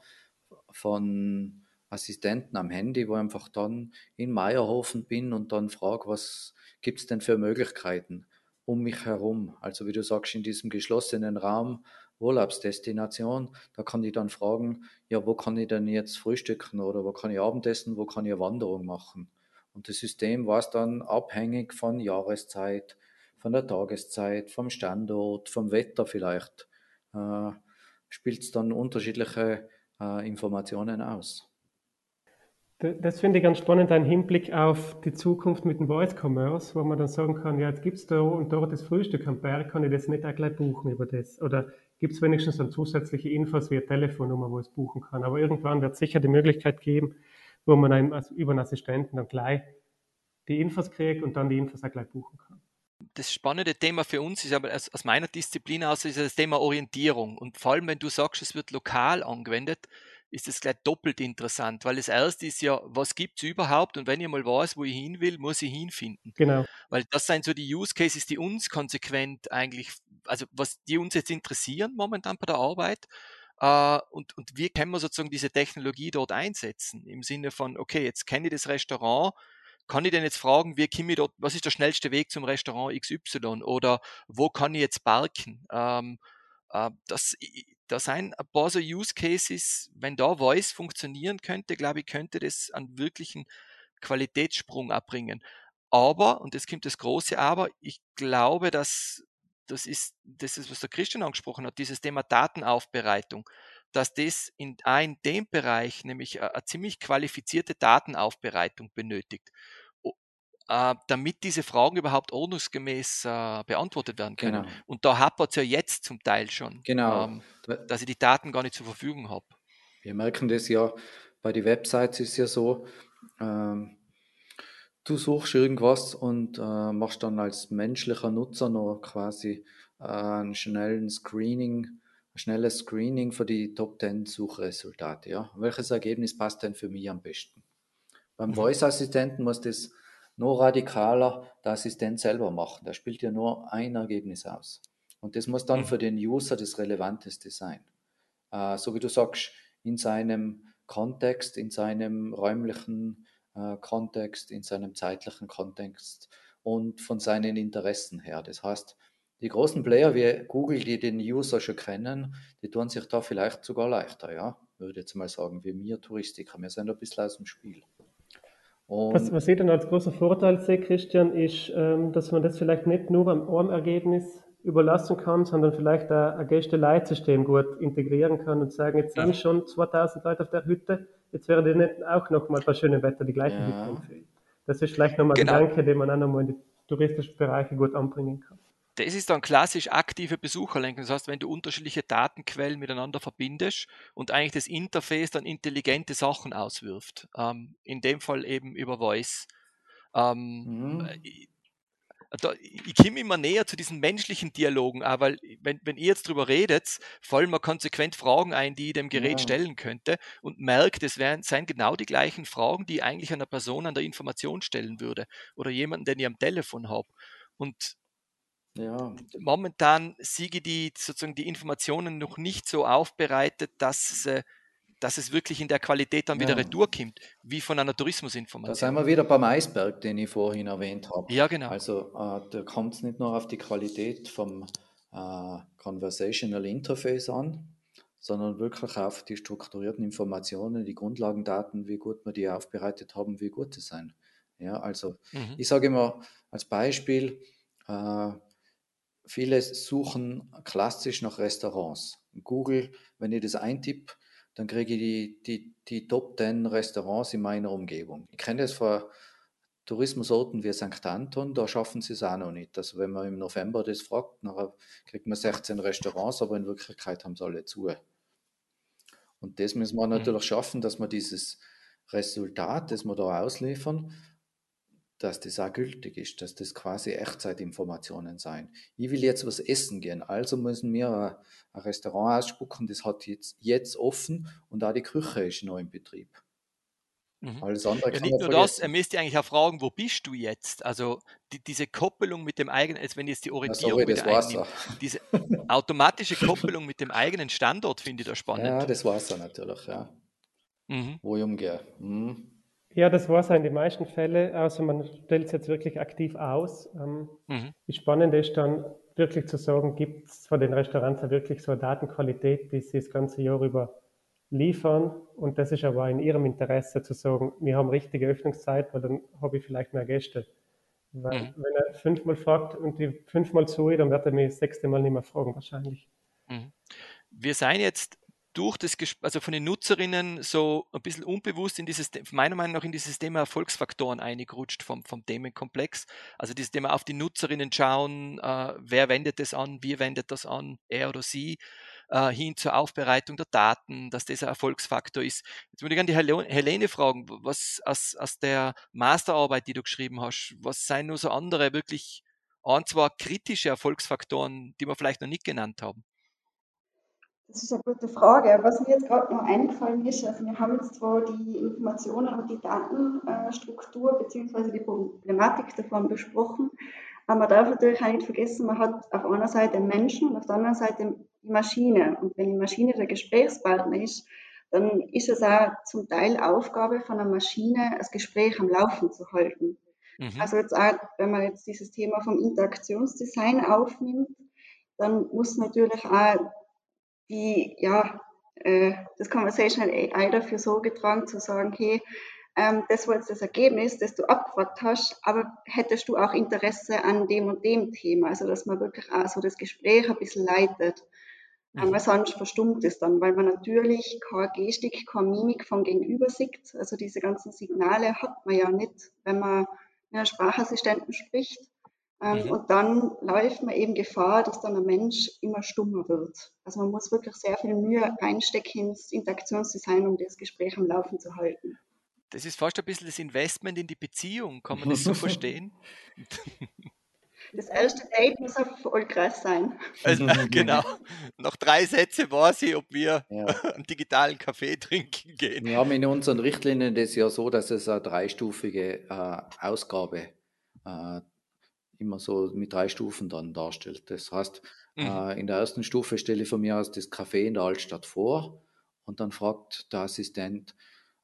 von Assistenten am Handy, wo ich einfach dann in Meierhofen bin und dann frage, was gibt es denn für Möglichkeiten um mich herum? Also wie du sagst, in diesem geschlossenen Raum, Urlaubsdestination, da kann ich dann fragen, ja, wo kann ich denn jetzt frühstücken oder wo kann ich Abendessen, wo kann ich Wanderung machen? Und das System war es dann abhängig von Jahreszeit, von der Tageszeit, vom Standort, vom Wetter vielleicht, äh, spielt es dann unterschiedliche äh, Informationen aus. Das finde ich ganz spannend, ein Hinblick auf die Zukunft mit dem Voice Commerce, wo man dann sagen kann, ja, jetzt gibt es da und dort das Frühstück am Berg, kann ich das nicht auch gleich buchen über das? Oder gibt es wenigstens dann zusätzliche Infos wie eine Telefonnummer, wo ich es buchen kann? Aber irgendwann wird es sicher die Möglichkeit geben, wo man einem, also über einen Assistenten dann gleich die Infos kriegt und dann die Infos auch gleich buchen kann. Das spannende Thema für uns ist aber aus, meiner Disziplin aus ist das Thema Orientierung. Und vor allem, wenn du sagst, es wird lokal angewendet, ist es gleich doppelt interessant, weil das erste ist ja, was gibt es überhaupt und wenn ich mal weiß, wo ich hin will, muss ich hinfinden. Genau. Weil das sind so die Use Cases, die uns konsequent eigentlich, also was die uns jetzt interessieren momentan bei der Arbeit und, und wie können wir sozusagen diese Technologie dort einsetzen? Im Sinne von, okay, jetzt kenne ich das Restaurant, kann ich denn jetzt fragen, wie komme ich dort, was ist der schnellste Weg zum Restaurant XY oder wo kann ich jetzt parken? Ähm, äh, das, da sind ein paar so Use Cases, wenn da Voice funktionieren könnte, glaube ich, könnte das einen wirklichen Qualitätssprung abbringen. Aber, und jetzt kommt das große Aber, ich glaube, dass das ist, das ist, was der Christian angesprochen hat, dieses Thema Datenaufbereitung, dass das in, in dem Bereich nämlich eine, eine ziemlich qualifizierte Datenaufbereitung benötigt, damit diese Fragen überhaupt ordnungsgemäß äh, beantwortet werden können. Genau. Und da hapert es ja jetzt zum Teil schon, genau. ähm, dass ich die Daten gar nicht zur Verfügung habe. Wir merken das ja, bei den Websites ist ja so, ähm, du suchst irgendwas und äh, machst dann als menschlicher Nutzer noch quasi äh, einen schnellen Screening, ein schnelles Screening für die Top 10 Suchresultate. Ja? Welches Ergebnis passt denn für mich am besten? Beim mhm. Voice-Assistenten muss das noch radikaler der Assistent selber machen. Der spielt ja nur ein Ergebnis aus. Und das muss dann mhm. für den User das Relevanteste sein. Äh, so wie du sagst, in seinem Kontext, in seinem räumlichen äh, Kontext, in seinem zeitlichen Kontext und von seinen Interessen her. Das heißt, die großen Player wie Google, die den User schon kennen, die tun sich da vielleicht sogar leichter, ja, würde ich jetzt mal sagen, wie mir Touristiker. Wir sind ein bisschen aus dem Spiel. Was, was ich dann als großer Vorteil sehe, Christian, ist, ähm, dass man das vielleicht nicht nur beim Armergebnis überlassen kann, sondern vielleicht ein, ein Gäste-Leitsystem gut integrieren kann und sagen, jetzt sind schon 2000 Leute auf der Hütte, jetzt wäre nicht auch noch mal bei schönem Wetter die gleiche ja. Hütte empfehlen. Das ist vielleicht nochmal genau. ein Gedanke, den man auch nochmal in die touristischen Bereiche gut anbringen kann. Das ist dann klassisch aktive Besucherlenkung. Das heißt, wenn du unterschiedliche Datenquellen miteinander verbindest und eigentlich das Interface dann intelligente Sachen auswirft. Ähm, in dem Fall eben über Voice. Ähm, mhm. Da, ich komme immer näher zu diesen menschlichen Dialogen, auch weil, wenn, wenn ihr jetzt drüber redet, fallen mir konsequent Fragen ein, die ich dem Gerät ja. stellen könnte und merkt, es wären, seien genau die gleichen Fragen, die ich eigentlich einer Person an der Information stellen würde oder jemanden, den ich am Telefon habe. Und ja. momentan ich die, sozusagen die Informationen noch nicht so aufbereitet, dass sie dass es wirklich in der Qualität dann wieder Ja. retourkommt, wie von einer Tourismusinformation. Da sind wir wieder beim Eisberg, den ich vorhin erwähnt habe. Ja, genau. Also äh, da kommt es nicht nur auf die Qualität vom äh, Conversational Interface an, sondern wirklich auf die strukturierten Informationen, die Grundlagendaten, wie gut wir die aufbereitet haben, wie gut sie sind. Ja, also Mhm. ich sage immer als Beispiel, äh, viele suchen klassisch nach Restaurants. Google, wenn ich das eintippe, dann kriege ich die, die, die Top 10 Restaurants in meiner Umgebung. Ich kenne das von Tourismusorten wie St. Anton, da schaffen sie es auch noch nicht. Also wenn man im November das fragt, dann kriegt man 16 Restaurants, aber in Wirklichkeit haben sie alle zu. Und das müssen wir natürlich schaffen, dass wir dieses Resultat, das wir da ausliefern, dass das auch gültig ist, dass das quasi Echtzeitinformationen sein. Ich will jetzt was essen gehen, also müssen wir ein, Restaurant ausspucken, das hat jetzt, jetzt offen und auch die Küche ist noch in Betrieb. Mhm. Alles andere Ja, nicht nur das, er müsste eigentlich auch fragen, wo bist du jetzt? Also die, diese Koppelung mit dem eigenen, als wenn jetzt die Ja, Orientierung sorry, mit das auch. diese automatische Koppelung mit dem eigenen Standort finde ich da Ja, spannend. das war's auch natürlich, ja. Mhm. Wo ich umgehe. Mhm. Ja, das war es in den meisten Fällen, außer man stellt es jetzt wirklich aktiv aus. Ähm, Mhm. das Spannende ist dann wirklich zu sagen, gibt es von den Restaurants wirklich so eine Datenqualität, die sie das ganze Jahr über liefern. Und das ist aber in ihrem Interesse zu sagen, wir haben richtige Öffnungszeit, weil dann habe ich vielleicht mehr Gäste. Weil Mhm. wenn er fünfmal fragt und die fünfmal zu, dann wird er mich das sechste Mal nicht mehr fragen wahrscheinlich. Mhm. Wir seien jetzt durch das, also von den Nutzerinnen so ein bisschen unbewusst in dieses, meiner Meinung nach in dieses Thema Erfolgsfaktoren eingerutscht vom, vom Themenkomplex. Also dieses Thema auf die Nutzerinnen schauen, äh, wer wendet das an, wie wendet das an, er oder sie, äh, hin zur Aufbereitung der Daten, dass das ein Erfolgsfaktor ist. Jetzt würde ich gerne die Helene fragen, was aus, aus der Masterarbeit, die du geschrieben hast, was seien nur so andere wirklich ein, zwei kritische Erfolgsfaktoren, die wir vielleicht noch nicht genannt haben? Das ist eine gute Frage. Was mir jetzt gerade noch eingefallen ist, also wir haben jetzt zwar die Informationen und die Datenstruktur bzw. die Problematik davon besprochen, aber man darf natürlich auch nicht vergessen, man hat auf einer Seite Menschen und auf der anderen Seite die Maschine. Und wenn die Maschine der Gesprächspartner ist, dann ist es auch zum Teil Aufgabe von einer Maschine, das Gespräch am Laufen zu halten. Mhm. Also jetzt auch, wenn man jetzt dieses Thema vom Interaktionsdesign aufnimmt, dann muss natürlich auch die, ja, äh, das Conversational AI dafür Sorge tragen, zu sagen, hey, ähm, das war jetzt das Ergebnis, das du abgefragt hast, aber hättest du auch Interesse an dem und dem Thema? Also, dass man wirklich auch so das Gespräch ein bisschen leitet. Mhm. weil sonst verstummt es dann, weil man natürlich keine Gestik, keine Mimik vom Gegenüber sieht. Also diese ganzen Signale hat man ja nicht, wenn man mit einem Sprachassistenten spricht. Ähm, Mhm. Und dann läuft man eben Gefahr, dass dann ein Mensch immer stummer wird. Also man muss wirklich sehr viel Mühe reinstecken ins Interaktionsdesign, um das Gespräch am Laufen zu halten. Das ist fast ein bisschen das Investment in die Beziehung. Kann man das so verstehen? Das erste Date muss erfolgreich sein. Also, genau. Nach drei Sätzen weiß ich, ob wir Ja. einen digitalen Kaffee trinken gehen. Wir haben in unseren Richtlinien das ja so, dass es eine dreistufige äh, Ausgabe äh, immer so mit drei Stufen dann darstellt. Das heißt, Mhm. äh, in der ersten Stufe stelle ich von mir aus das Café in der Altstadt vor und dann fragt der Assistent,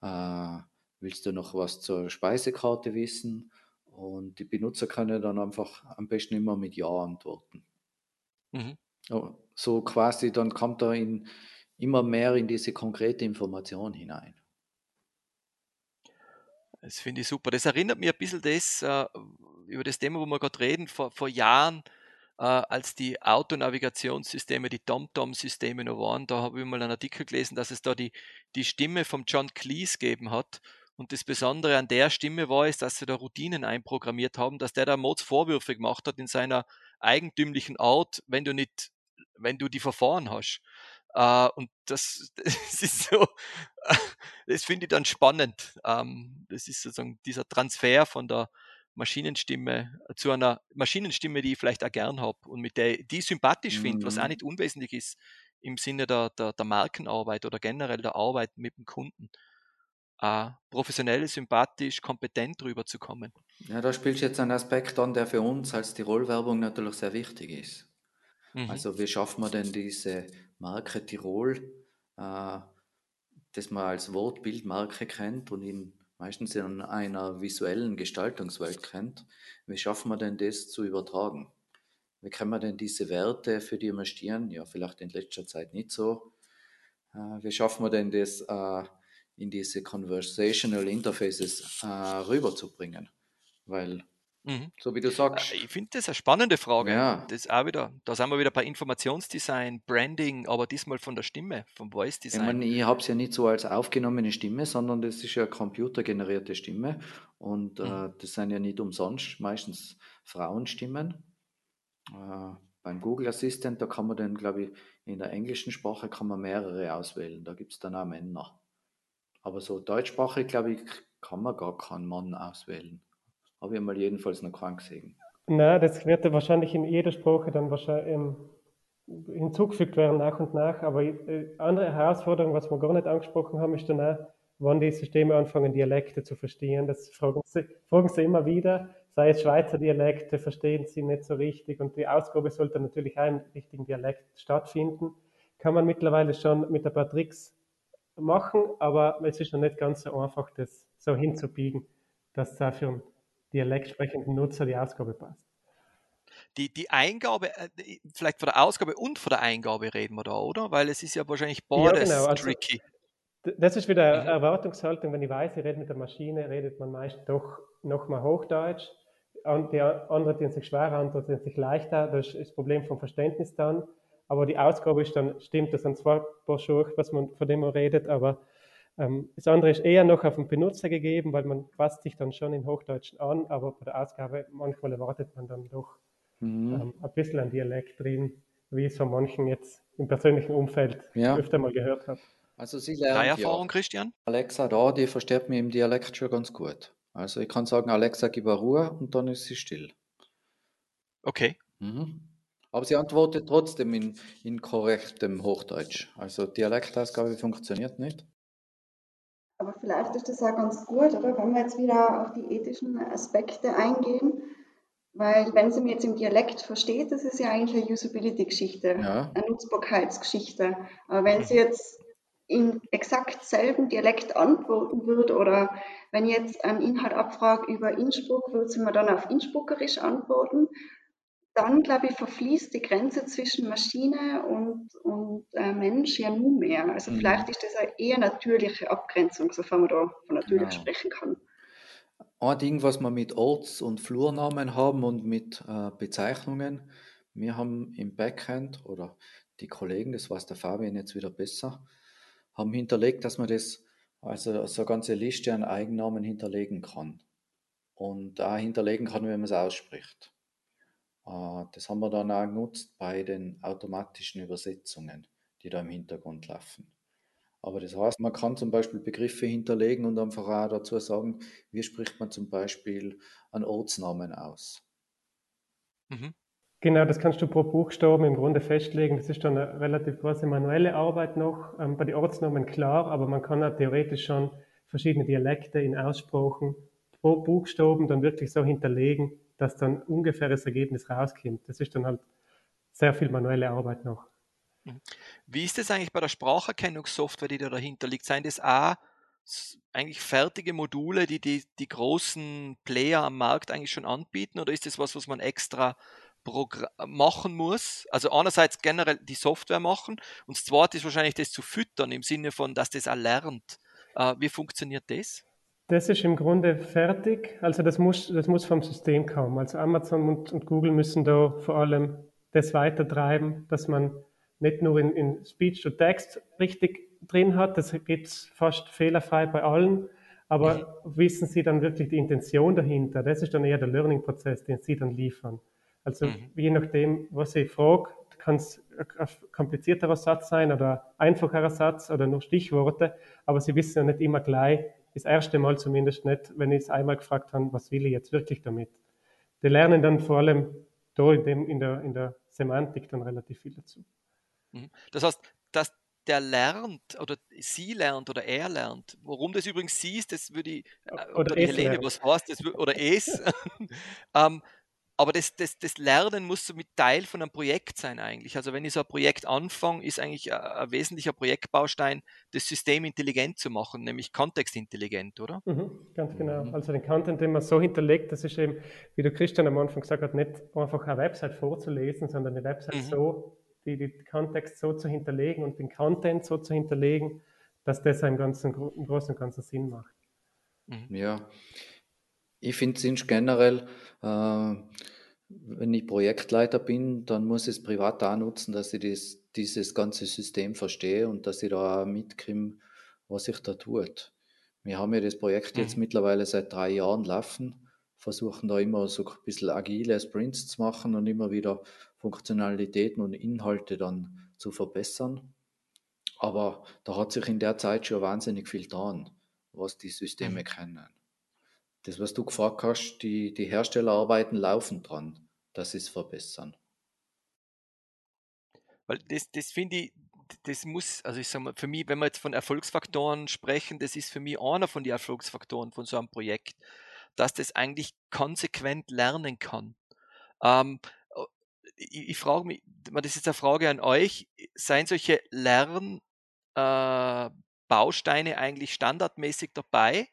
äh, willst du noch was zur Speisekarte wissen? Und die Benutzer können dann einfach am besten immer mit Ja antworten. Mhm. Oh, So quasi, dann kommt er in, immer mehr in diese konkrete Information hinein. Das finde ich super. Das erinnert mich ein bisschen das, äh, über das Thema, wo wir gerade reden, vor, vor Jahren, äh, als die Autonavigationssysteme, die TomTom-Systeme noch waren, da habe ich mal einen Artikel gelesen, dass es da die, die Stimme von John Cleese gegeben hat. Und das Besondere an der Stimme war es, dass sie da Routinen einprogrammiert haben, dass der da Mods Vorwürfe gemacht hat in seiner eigentümlichen Art, wenn du nicht, wenn du die Verfahren hast. Äh, und das, das ist so, das finde ich dann spannend. Ähm, das ist sozusagen dieser Transfer von der Maschinenstimme zu einer Maschinenstimme, die ich vielleicht auch gern habe und mit der die ich sympathisch finde, was auch Mhm. nicht unwesentlich ist im Sinne der, der, der Markenarbeit oder generell der Arbeit mit dem Kunden. Äh, professionell, sympathisch, kompetent drüber zu kommen. Ja, da spielst du jetzt einen Aspekt an, der für uns als Tirol-Werbung natürlich sehr wichtig ist. Mhm. Also wie schaffen wir denn diese Marke Tirol äh, das man als Wortbildmarke kennt und ihn meistens in einer visuellen Gestaltungswelt kennt, wie schaffen wir denn das zu übertragen? Wie können wir denn diese Werte, für die wir stehen, ja, vielleicht in letzter Zeit nicht so, äh, wie schaffen wir denn das äh, in diese Conversational Interfaces äh, rüberzubringen? Weil Mhm. So wie du sagst. Äh, ich finde das eine spannende Frage. Ja. Das auch wieder, da sind wir wieder bei Informationsdesign, Branding, aber diesmal von der Stimme, vom Voice Design. Ich meine, ich habe es ja nicht so als aufgenommene Stimme, sondern das ist ja computergenerierte Stimme. Und äh, mhm. äh, das sind ja nicht umsonst meistens Frauenstimmen. Äh, beim Google Assistant, da kann man dann, glaube ich, in der englischen Sprache kann man mehrere auswählen. Da gibt es dann auch Männer. Aber so deutschsprachig, glaube ich, kann man gar keinen Mann auswählen. Habe ich mal jedenfalls noch krank gesehen. Nein, das wird wahrscheinlich in jeder Sprache dann wahrscheinlich ähm, hinzugefügt werden nach und nach. Aber äh, andere Herausforderung, was wir gar nicht angesprochen haben, ist dann auch, wann die Systeme anfangen, Dialekte zu verstehen. Das fragen sie, fragen sie immer wieder. Sei es Schweizer Dialekte, verstehen sie nicht so richtig. Und die Ausgabe sollte natürlich auch im richtigen Dialekt stattfinden. Kann man mittlerweile schon mit ein paar Tricks machen, aber es ist noch nicht ganz so einfach, das so hinzubiegen, dass es auch für einen dialektsprechenden Nutzer die Ausgabe passt. Die, die Eingabe, äh, vielleicht von der Ausgabe und von der Eingabe reden wir da, oder? Weil es ist ja wahrscheinlich beides ja, genau. also, tricky. Das ist wieder mhm. Erwartungshaltung, wenn ich weiß, ich rede mit der Maschine, redet man meist doch nochmal Hochdeutsch. Und die anderen tun sich schwerer, andere tun sich leichter. Das ist das Problem vom Verständnis dann. Aber die Ausgabe ist dann, stimmt, das sind zwar Broschüren, was man, von dem man redet, aber das andere ist eher noch auf den Benutzer gegeben, weil man passt sich dann schon in Hochdeutsch an, aber bei der Ausgabe manchmal erwartet man dann doch mhm. ähm, ein bisschen ein Dialekt drin, wie es von manchen jetzt im persönlichen Umfeld ja. öfter mal gehört habe. Also Sie lernen Deine Erfahrung, ja. Christian? Alexa da, die versteht mich im Dialekt schon ganz gut. Also ich kann sagen, Alexa, gib mir Ruhe und dann ist sie still. Okay. Mhm. Aber sie antwortet trotzdem in, in korrektem Hochdeutsch. Also Dialektausgabe funktioniert nicht. Aber vielleicht ist das auch ganz gut, oder? Wenn wir jetzt wieder auf die ethischen Aspekte eingehen. Weil wenn sie mir jetzt im Dialekt versteht, das ist ja eigentlich eine Usability-Geschichte, ja. eine Nutzbarkeitsgeschichte. Aber wenn sie jetzt in exakt selben Dialekt antworten würde oder wenn ich jetzt einen Inhalt abfrage über Innsbruck, würde sie mir dann auf Innsbruckerisch antworten dann, glaube ich, verfließt die Grenze zwischen Maschine und, und äh, Mensch ja nun mehr. Also mhm. vielleicht ist das eine eher natürliche Abgrenzung, sofern man da von natürlich genau. sprechen kann. Ein Ding, was wir mit Orts- und Flurnamen haben und mit äh, Bezeichnungen, wir haben im Backend oder die Kollegen, das weiß der Fabian jetzt wieder besser, haben hinterlegt, dass man das, also so eine ganze Liste an Eigennamen hinterlegen kann. Und da hinterlegen kann, wenn man es ausspricht. Äh, das haben wir dann auch genutzt bei den automatischen Übersetzungen, die da im Hintergrund laufen. Aber das heißt, man kann zum Beispiel Begriffe hinterlegen und einfach auch dazu sagen, wie spricht man zum Beispiel einen Ortsnamen aus. Mhm. Genau, das kannst du pro Buchstaben im Grunde festlegen. Das ist dann eine relativ große manuelle Arbeit noch. Ähm, bei den Ortsnamen klar, aber man kann auch theoretisch schon verschiedene Dialekte in Aussprachen pro Buchstaben dann wirklich so hinterlegen, dass dann ungefähres Ergebnis rauskommt. Das ist dann halt sehr viel manuelle Arbeit noch. Mhm. Wie ist das eigentlich bei der Spracherkennungssoftware, die da dahinter liegt? Seien das auch eigentlich fertige Module, die, die die großen Player am Markt eigentlich schon anbieten, oder ist das was, was man extra machen muss? Also einerseits generell die Software machen und das zweite ist wahrscheinlich das zu füttern im Sinne von, dass das auch lernt. Äh, wie funktioniert das? Das ist im Grunde fertig. Also das muss, das muss vom System kommen. Also Amazon und, und Google müssen da vor allem das weitertreiben, dass man nicht nur in, in Speech to Text richtig drin hat, das geht fast fehlerfrei bei allen, aber wissen Sie dann wirklich die Intention dahinter? Das ist dann eher der Learning-Prozess, den Sie dann liefern. Also mhm. je nachdem, was ich frage, kann es ein komplizierterer Satz sein oder einfacherer Satz oder nur Stichworte, aber Sie wissen ja nicht immer gleich, das erste Mal zumindest nicht, wenn ich es einmal gefragt habe, was will ich jetzt wirklich damit. Die lernen dann vor allem da in, dem, in, der, in der Semantik dann relativ viel dazu. Mhm. Das heißt, dass der lernt oder sie lernt oder er lernt. Warum das übrigens sie ist, das würde ich, äh, oder, oder Helene, lernt. was heißt das, oder es. ähm, aber das, das, das Lernen muss so mit Teil von einem Projekt sein eigentlich. Also wenn ich so ein Projekt anfange, ist eigentlich ein, ein wesentlicher Projektbaustein, das System intelligent zu machen, nämlich kontextintelligent, oder? Mhm, ganz genau. Mhm. Also den Content, den man so hinterlegt, das ist eben, wie du Christian am Anfang gesagt hast, nicht einfach eine Website vorzulesen, sondern eine Website mhm. so, die, den Kontext so zu hinterlegen und den Content so zu hinterlegen, dass das einen, ganzen, einen großen und ganzen Sinn macht. Mhm. Ja, ich finde es generell, äh, wenn ich Projektleiter bin, dann muss ich es privat da nutzen, dass ich das, dieses ganze System verstehe und dass ich da auch mitkriege, was sich da tut. Wir haben ja das Projekt jetzt mhm. mittlerweile seit drei Jahren laufen, versuchen da immer so ein bisschen agile Sprints zu machen und immer wieder Funktionalitäten und Inhalte dann zu verbessern. Aber da hat sich in der Zeit schon wahnsinnig viel getan, was die Systeme mhm. kennen. Das, was du gefragt hast, die, die Hersteller arbeiten laufend dran, dass sie es verbessern. Weil das, das finde ich, das muss, also ich sage mal, für mich, wenn wir jetzt von Erfolgsfaktoren sprechen, das ist für mich einer von den Erfolgsfaktoren von so einem Projekt, dass das eigentlich konsequent lernen kann. Ähm, ich, ich frage mich, das ist eine Frage an euch, seien solche Lernbausteine äh, eigentlich standardmäßig dabei?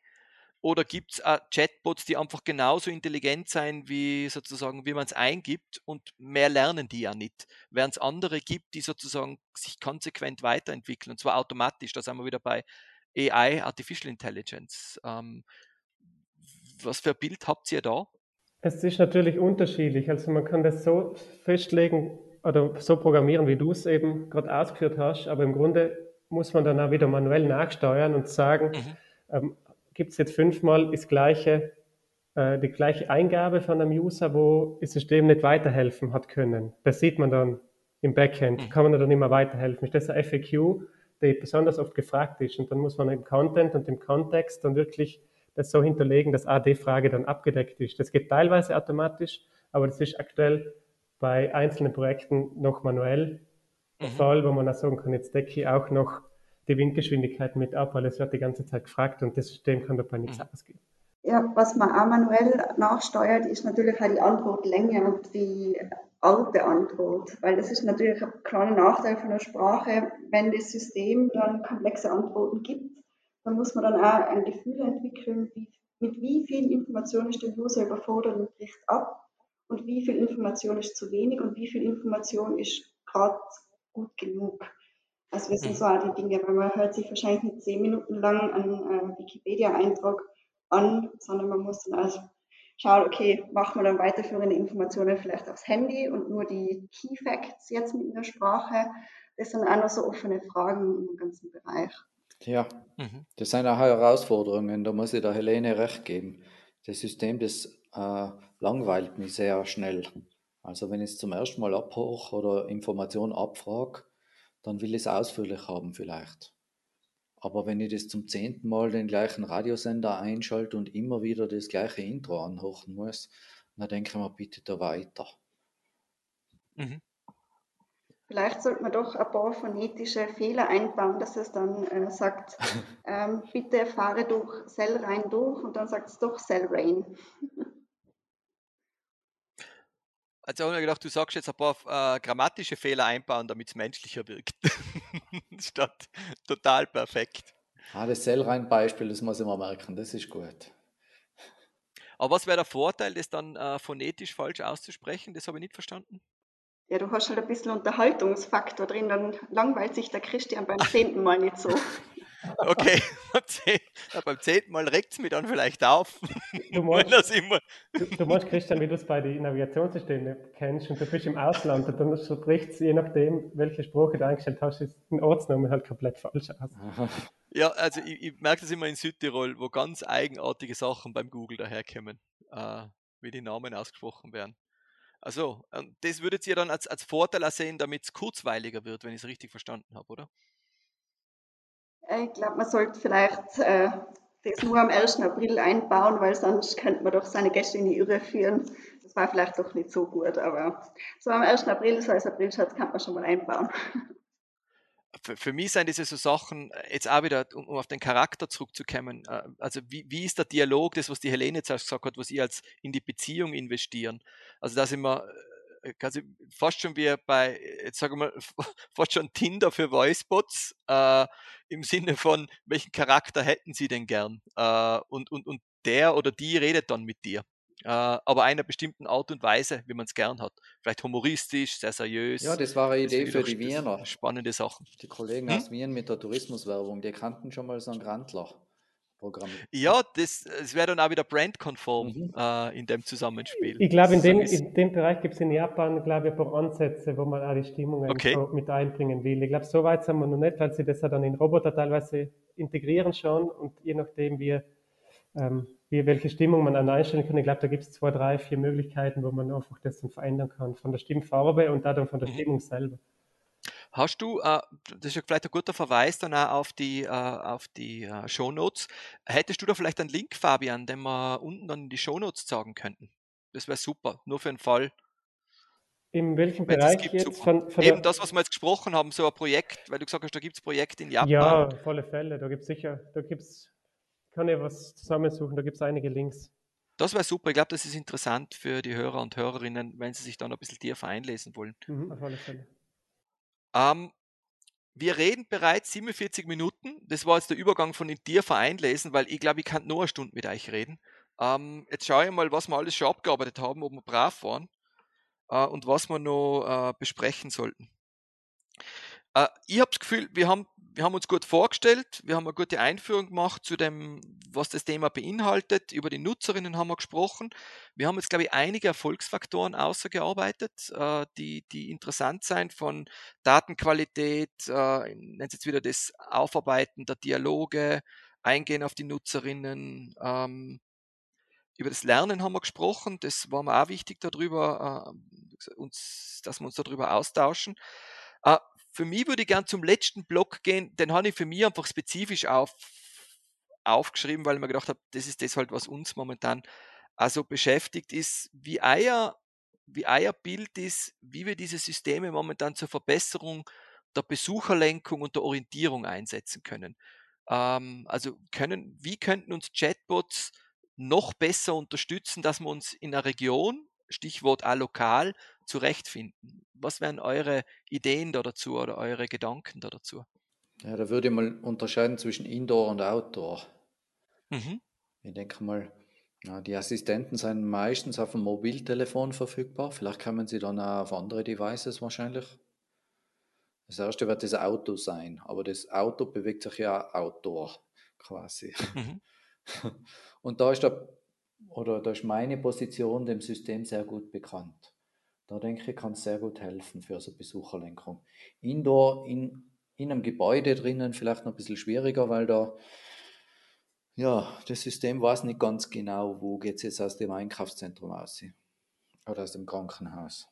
Oder gibt es Chatbots, die einfach genauso intelligent sein, wie sozusagen, wie man es eingibt und mehr lernen die ja nicht. Während es andere gibt, die sozusagen sich konsequent weiterentwickeln und zwar automatisch. Da sind wir wieder bei AI, Artificial Intelligence. Ähm, was für ein Bild habt ihr da? Es ist natürlich unterschiedlich. Also man kann das so festlegen oder so programmieren, wie du es eben gerade ausgeführt hast, aber im Grunde muss man dann auch wieder manuell nachsteuern und sagen, mhm. ähm, gibt es jetzt fünfmal das gleiche, äh, die gleiche Eingabe von einem User, wo das System nicht weiterhelfen hat können. Das sieht man dann im Backend, mhm. kann man dann immer weiterhelfen. Ist das ein FAQ, der besonders oft gefragt ist und dann muss man im Content und im Kontext dann wirklich das so hinterlegen, dass AD Frage dann abgedeckt ist. Das geht teilweise automatisch, aber das ist aktuell bei einzelnen Projekten noch manuell der mhm. Fall, wo man auch sagen kann, jetzt decke ich auch noch die Windgeschwindigkeit mit ab, weil es wird die ganze Zeit gefragt und das System kann dabei nichts mhm. ausgeben. Ja, was man auch manuell nachsteuert, ist natürlich auch die Antwortlänge und die alte Antwort, weil das ist natürlich ein kleiner Nachteil von der Sprache, wenn das System dann komplexe Antworten gibt, dann muss man dann auch ein Gefühl entwickeln, wie, mit wie viel Information ist der User überfordert und bricht ab und wie viel Information ist zu wenig und wie viel Information ist gerade gut genug. Also das sind so auch die Dinge, weil man hört sich wahrscheinlich nicht zehn Minuten lang einen äh, Wikipedia-Eintrag an, sondern man muss dann also schauen, okay, machen wir dann weiterführende Informationen vielleicht aufs Handy und nur die Key Facts jetzt mit in der Sprache. Das sind auch noch so offene Fragen im ganzen Bereich. Ja, mhm. das sind auch Herausforderungen, da muss ich der Helene recht geben. Das System, das äh, langweilt mich sehr schnell. Also wenn ich es zum ersten Mal abhoch oder Informationen abfrage, dann will ich es ausführlich haben vielleicht. Aber wenn ich das zum zehnten Mal den gleichen Radiosender einschalte und immer wieder das gleiche Intro anhören muss, dann denke ich mir bitte da weiter. Mhm. Vielleicht sollte man doch ein paar phonetische Fehler einbauen, dass es dann äh, sagt, ähm, bitte fahre durch Cell rein durch und dann sagt es doch Cell rain. Also habe ich gedacht, du sagst jetzt ein paar äh, grammatische Fehler einbauen, damit es menschlicher wirkt. Statt total perfekt. Ah, das Zellrein-Beispiel, das muss ich mal merken, das ist gut. Aber was wäre der Vorteil, das dann äh, phonetisch falsch auszusprechen? Das habe ich nicht verstanden. Ja, du hast halt ein bisschen Unterhaltungsfaktor drin, dann langweilt sich der Christian beim zehnten Mal nicht so. Okay, beim zehnten Mal regt es mich dann vielleicht auf. Du meinst, du, du meinst Christian, wie du es bei den Navigationssystemen kennst und du bist im Ausland und dann spricht es je nachdem, welche Sprache du eingestellt hast, ist ein Ortsname halt komplett falsch aus. Ja, also ich, ich merke das immer in Südtirol, wo ganz eigenartige Sachen beim Google daherkommen, äh, wie die Namen ausgesprochen werden. Also, das würdet ihr dann als, als Vorteil sehen, damit es kurzweiliger wird, wenn ich es richtig verstanden habe, oder? Äh, ich glaube, man sollte vielleicht äh, das nur am 1. April einbauen, weil sonst könnte man doch seine Gäste in die Irre führen. Das war vielleicht doch nicht so gut, aber so am 1. April, so als Aprilschatz kann man schon mal einbauen. für, für, mich sind diese so Sachen, äh, jetzt auch wieder, um, um auf den Charakter zurückzukommen, äh, also wie, wie ist der Dialog, das, was die Helene zuerst gesagt hat, was ihr als in die Beziehung investieren? Also da sind wir quasi fast schon wie bei, jetzt sagen wir mal, fast schon Tinder für Voicebots, äh, im Sinne von, welchen Charakter hätten sie denn gern? Äh, und, und, und der oder die redet dann mit dir. Äh, aber einer bestimmten Art und Weise, wie man es gern hat. Vielleicht humoristisch, sehr seriös. Ja, das war eine Idee für die Wiener. Spannende Sachen. Die Kollegen hm? aus Wien mit der Tourismuswerbung, die kannten schon mal so einen Grantler. Programm. Ja, das, das wäre dann auch wieder brandkonform mhm. äh, in dem Zusammenspiel. Ich glaube, in, dem, in dem Bereich gibt es in Japan, glaube ich, ein paar Ansätze, wo man auch die Stimmung okay. mit einbringen will. Ich glaube, so weit sind wir noch nicht, weil sie das ja dann in Roboter teilweise integrieren schon und je nachdem, wie, ähm, wie welche Stimmung man dann einstellen kann. Ich glaube, da gibt es zwei, drei, vier Möglichkeiten, wo man einfach das dann verändern kann, von der Stimmfarbe und dann von der mhm. Stimmung selber. Hast du, äh, das ist ja vielleicht ein guter Verweis dann auch auf die, äh, auf die äh, Shownotes. Hättest du da vielleicht einen Link, Fabian, den wir unten dann in die Shownotes sagen könnten? Das wäre super, nur für den Fall. In welchem Bereich gibt, jetzt? Von, von Eben das, was wir jetzt gesprochen haben, so ein Projekt, weil du gesagt hast, da gibt es Projekte in Japan. Ja, auf alle Fälle, da gibt es sicher, da gibt es, kann ich was zusammensuchen, da gibt es einige Links. Das wäre super. Ich glaube, das ist interessant für die Hörer und Hörerinnen, wenn sie sich dann ein bisschen tiefer einlesen wollen. Mhm, auf alle Fälle. Ähm, wir reden bereits 47 Minuten. Das war jetzt der Übergang von den Tiefer einlesen, weil ich glaube, ich kann nur eine Stunde mit euch reden. Ähm, jetzt schaue ich mal, was wir alles schon abgearbeitet haben, ob wir brav waren äh, und was wir noch äh, besprechen sollten. Äh, ich habe das Gefühl, wir haben, wir haben uns gut vorgestellt, wir haben eine gute Einführung gemacht zu dem, was das Thema beinhaltet. Über die Nutzerinnen haben wir gesprochen. Wir haben jetzt, glaube ich, einige Erfolgsfaktoren ausgearbeitet, äh, die, die interessant sind, von Datenqualität, äh, nennt jetzt wieder das Aufarbeiten der Dialoge, Eingehen auf die Nutzerinnen, ähm, über das Lernen haben wir gesprochen, das war mir auch wichtig darüber, äh, uns, dass wir uns darüber austauschen. Äh, für mich würde ich gern zum letzten Block gehen, den habe ich für mich einfach spezifisch auf, aufgeschrieben, weil ich mir gedacht habe, das ist das halt, was uns momentan also beschäftigt ist, wie euer, wie euer Bild ist, wie wir diese Systeme momentan zur Verbesserung der Besucherlenkung und der Orientierung einsetzen können. Ähm, also können, wie könnten uns Chatbots noch besser unterstützen, dass wir uns in einer Region, Stichwort allokal, zurechtfinden. Was wären eure Ideen da dazu oder eure Gedanken da dazu? Ja, da würde ich mal unterscheiden zwischen Indoor und Outdoor. Mhm. Ich denke mal, ja, die Assistenten sind meistens auf dem Mobiltelefon verfügbar. Vielleicht kommen sie dann auch auf andere Devices wahrscheinlich. Das erste wird das Auto sein, aber das Auto bewegt sich ja outdoor quasi. Mhm. Und da ist, der, oder da ist meine Position dem System sehr gut bekannt. Da denke ich, kann es sehr gut helfen für so Besucherlenkung. Indoor, in, in einem Gebäude drinnen vielleicht noch ein bisschen schwieriger, weil da, ja, das System weiß nicht ganz genau, wo geht es jetzt aus dem Einkaufszentrum aus oder aus dem Krankenhaus.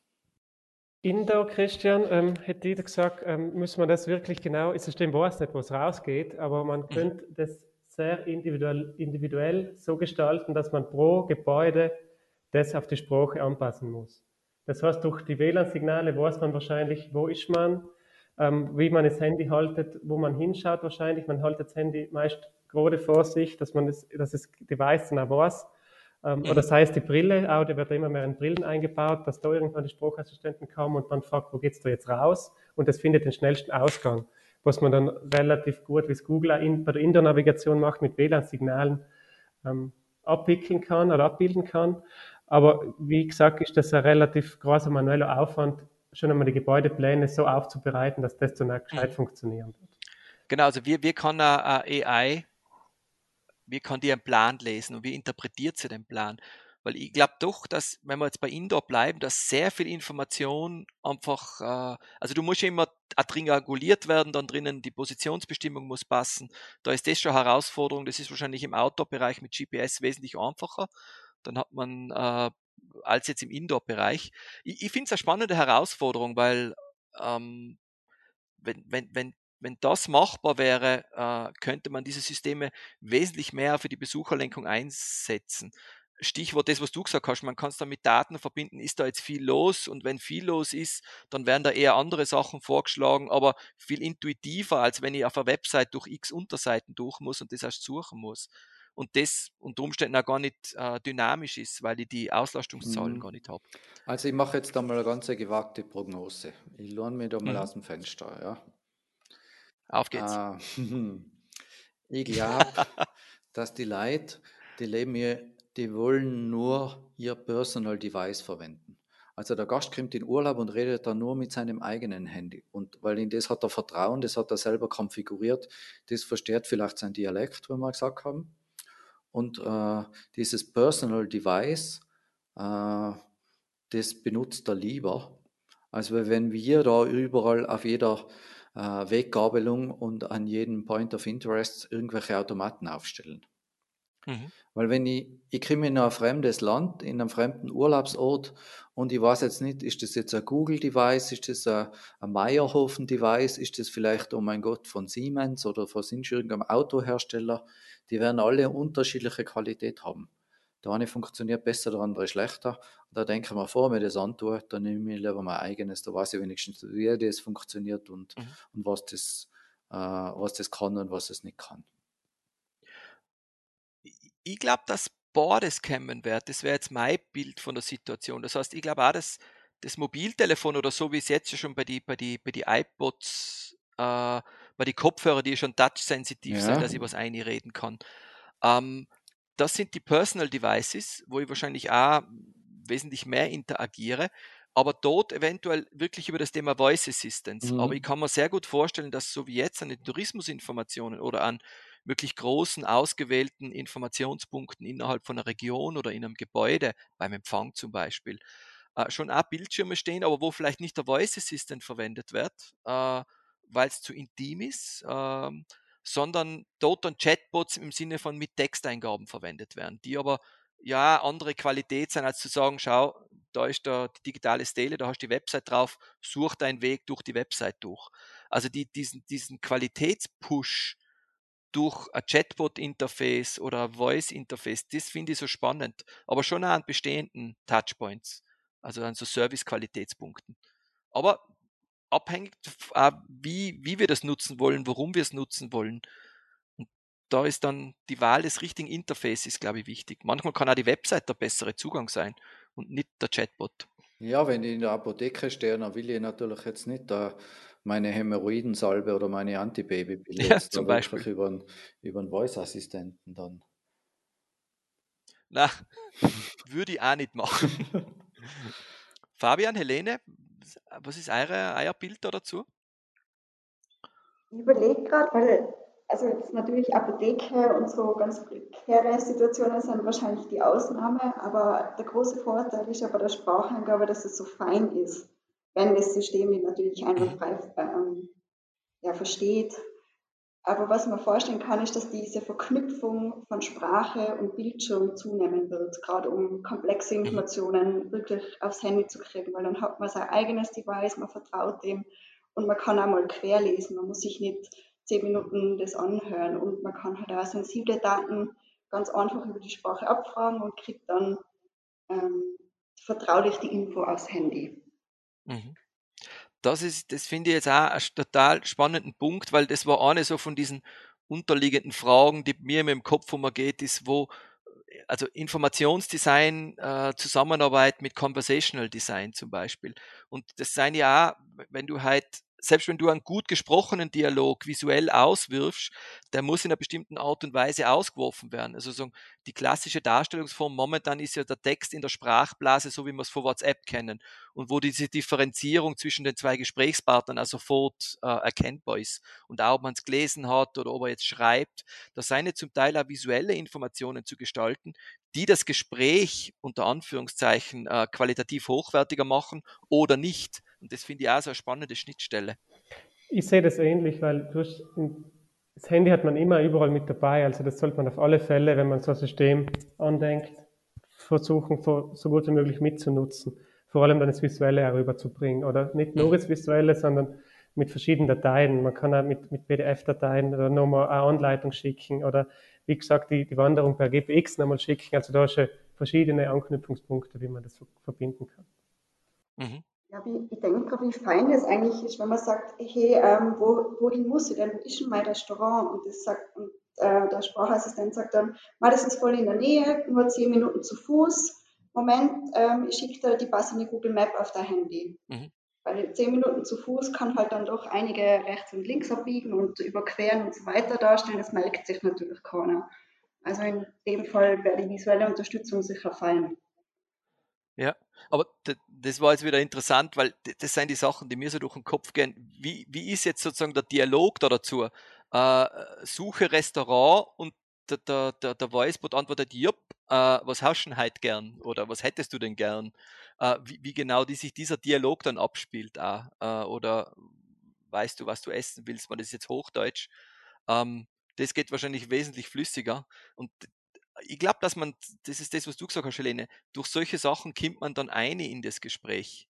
Indoor, Christian, ähm, hätte jeder gesagt, ähm, muss man das wirklich genau, das System weiß nicht, wo es rausgeht, aber man mhm. könnte das sehr individuell, individuell so gestalten, dass man pro Gebäude das auf die Sprache anpassen muss. Das heißt, durch die WLAN-Signale weiß man wahrscheinlich, wo ist man, ähm, wie man das Handy haltet, wo man hinschaut wahrscheinlich. Man haltet das Handy meist gerade vor sich, dass man das, dass das Device dann auch weiß. Ähm, oder sei es die Brille, auch, die wird immer mehr in Brillen eingebaut, dass da irgendwann die Sprachassistenten kommen und man fragt, wo geht's da jetzt raus? Und das findet den schnellsten Ausgang, was man dann relativ gut, wie es Google in, bei der Indoor-Navigation macht, mit WLAN-Signalen ähm, abwickeln kann oder abbilden kann. Aber wie gesagt, ist das ein relativ großer manueller Aufwand, schon einmal die Gebäudepläne so aufzubereiten, dass das dann auch gescheit mhm. funktionieren wird. Genau, also wie, wie kann eine AI, wie kann die einen Plan lesen und wie interpretiert sie den Plan? Weil ich glaube doch, dass, wenn wir jetzt bei Indoor bleiben, dass sehr viel Information einfach, äh, also du musst immer drin reguliert werden, dann drinnen die Positionsbestimmung muss passen. Da ist das schon eine Herausforderung. Das ist wahrscheinlich im Outdoor-Bereich mit GPS wesentlich einfacher dann hat man äh, als jetzt im Indoor-Bereich. Ich, ich finde es eine spannende Herausforderung, weil ähm, wenn, wenn, wenn, wenn das machbar wäre, äh, könnte man diese Systeme wesentlich mehr für die Besucherlenkung einsetzen. Stichwort das, was du gesagt hast, man kann es dann mit Daten verbinden, ist da jetzt viel los und wenn viel los ist, dann werden da eher andere Sachen vorgeschlagen, aber viel intuitiver, als wenn ich auf einer Website durch x Unterseiten durch muss und das erst suchen muss. Und das unter Umständen auch gar nicht äh, dynamisch ist, weil ich die Auslastungszahlen mhm. gar nicht habe. Also ich mache jetzt da mal eine ganz gewagte Prognose. Ich lohne mir da mal mhm. aus dem Fenster, ja. Auf geht's. Äh, ich glaube, dass die Leute, die leben hier die wollen nur ihr Personal Device verwenden. Also der Gast kommt in Urlaub und redet dann nur mit seinem eigenen Handy. Und weil in das hat er Vertrauen, das hat er selber konfiguriert, das versteht vielleicht sein Dialekt, wie wir gesagt haben. Und äh, dieses Personal Device, äh, das benutzt er lieber, als wenn wir da überall auf jeder äh, Weggabelung und an jedem Point of Interest irgendwelche Automaten aufstellen. Mhm. Weil wenn ich, ich komme in ein fremdes Land, in einem fremden Urlaubsort und ich weiß jetzt nicht, ist das jetzt ein Google-Device, ist das ein, ein Meyerhofen-Device, ist das vielleicht, oh mein Gott, von Siemens oder von irgendeinem Autohersteller, die werden alle unterschiedliche Qualität haben. Der eine funktioniert besser, der andere schlechter. Und da denke ich mir, vor mir das antue, dann nehme ich lieber mein eigenes, da weiß ich wenigstens, wie das funktioniert und, mhm. und was, das, äh, was das kann und was es nicht kann ich glaube, dass beides kommen wird. Das wäre jetzt mein Bild von der Situation. Das heißt, ich glaube auch, dass das Mobiltelefon oder so wie es jetzt schon bei die, bei die, bei die iPods, äh, bei die Kopfhörer, die schon touch-sensitiv ja. sind, dass ich was einreden kann. Ähm, das sind die Personal Devices, wo ich wahrscheinlich auch wesentlich mehr interagiere, aber dort eventuell wirklich über das Thema Voice Assistance. Mhm. Aber ich kann mir sehr gut vorstellen, dass so wie jetzt an den Tourismusinformationen oder an wirklich großen, ausgewählten Informationspunkten innerhalb von einer Region oder in einem Gebäude, beim Empfang zum Beispiel, äh, schon auch Bildschirme stehen, aber wo vielleicht nicht der Voice Assistant verwendet wird, äh, weil es zu intim ist, äh, sondern dort dann Chatbots im Sinne von mit Texteingaben verwendet werden, die aber ja andere Qualität sein, als zu sagen, schau, da ist da die digitale Stele, da hast du die Website drauf, such deinen Weg durch die Website durch. Also die, diesen, diesen Qualitätspush durch ein Chatbot-Interface oder ein Voice-Interface, das finde ich so spannend, aber schon auch an bestehenden Touchpoints, also an so Service-Qualitätspunkten. Aber abhängig, wie, wie wir das nutzen wollen, warum wir es nutzen wollen. Und da ist dann die Wahl des richtigen Interfaces, glaube ich, wichtig. Manchmal kann auch die Website der bessere Zugang sein und nicht der Chatbot. Ja, wenn ich in der Apotheke stehe, dann will ich natürlich jetzt nicht da meine Hämorrhoidensalbe oder meine Antibabypille ja, zum Beispiel über einen, über einen Voice-Assistenten dann. Na, würde ich auch nicht machen. Fabian, Helene, was ist eure, euer Bild da dazu? Ich überlege gerade, weil also jetzt natürlich Apotheke und so ganz prekäre Situationen sind wahrscheinlich die Ausnahme, aber der große Vorteil ist ja bei der Spracheingabe, dass es so fein ist wenn das System die natürlich einwandfrei ähm, ja, versteht. Aber was man vorstellen kann, ist, dass diese Verknüpfung von Sprache und Bildschirm zunehmen wird, gerade um komplexe mhm. Informationen wirklich aufs Handy zu kriegen, weil dann hat man sein eigenes Device, man vertraut dem und man kann auch mal querlesen, man muss sich nicht zehn Minuten das anhören und man kann halt auch sensible Daten ganz einfach über die Sprache abfragen und kriegt dann ähm, vertraulich die Info aufs Handy. Mhm. Das ist, das finde ich jetzt auch einen total spannenden Punkt, weil das war eine so von diesen unterliegenden Fragen, die mir im Kopf umgeht, ist, wo also Informationsdesign, äh, Zusammenarbeit mit Conversational Design zum Beispiel. Und das seien ja auch, wenn du halt selbst wenn du einen gut gesprochenen Dialog visuell auswirfst, der muss in einer bestimmten Art und Weise ausgeworfen werden. Also so die klassische Darstellungsform momentan ist ja der Text in der Sprachblase, so wie wir es von WhatsApp kennen und wo diese Differenzierung zwischen den zwei Gesprächspartnern also sofort äh, erkennbar ist. Und auch ob man es gelesen hat oder ob er jetzt schreibt, da seien zum Teil auch visuelle Informationen zu gestalten, die das Gespräch unter Anführungszeichen äh, qualitativ hochwertiger machen oder nicht. Und das finde ich auch so eine spannende Schnittstelle. Ich sehe das ähnlich, weil hast, das Handy hat man immer überall mit dabei. Also das sollte man auf alle Fälle, wenn man so ein System andenkt, versuchen, so gut wie möglich mitzunutzen. Vor allem dann das Visuelle herüberzubringen. Oder nicht nur das Visuelle, sondern mit verschiedenen Dateien. Man kann auch mit, mit PDF-Dateien oder nochmal eine Anleitung schicken oder wie gesagt, die, die Wanderung per GPX nochmal schicken. Also da ist verschiedene Anknüpfungspunkte, wie man das verbinden kann. Mhm. Ja, wie, ich denke, wie fein das eigentlich ist, wenn man sagt, hey, ähm, wo, wohin muss ich denn? Wo ist denn mein Restaurant? Und das sagt, und äh, der Sprachassistent sagt dann, das ist voll in der Nähe, nur zehn Minuten zu Fuß. Moment, ähm, ich schicke dir die passende Google Map auf dein Handy. Mhm. Weil zehn Minuten zu Fuß kann halt dann doch einige rechts und links abbiegen und überqueren und so weiter darstellen. Das merkt sich natürlich keiner. Also in dem Fall wäre die visuelle Unterstützung sicher fallen. Ja, aber das war jetzt wieder interessant, weil das sind die Sachen, die mir so durch den Kopf gehen. Wie, wie ist jetzt sozusagen der Dialog da dazu? Äh, suche Restaurant und der, der, der, der Voicebot antwortet, jupp, äh, was hast du denn heute gern? Oder was hättest du denn gern? Äh, wie, wie, genau die sich dieser Dialog dann abspielt auch. Äh, oder weißt du, was du essen willst? Man, das ist jetzt Hochdeutsch. Ähm, das geht wahrscheinlich wesentlich flüssiger. Und ich glaube, dass man, das ist das, was du gesagt hast, Helene, durch solche Sachen kommt man dann eine in das Gespräch.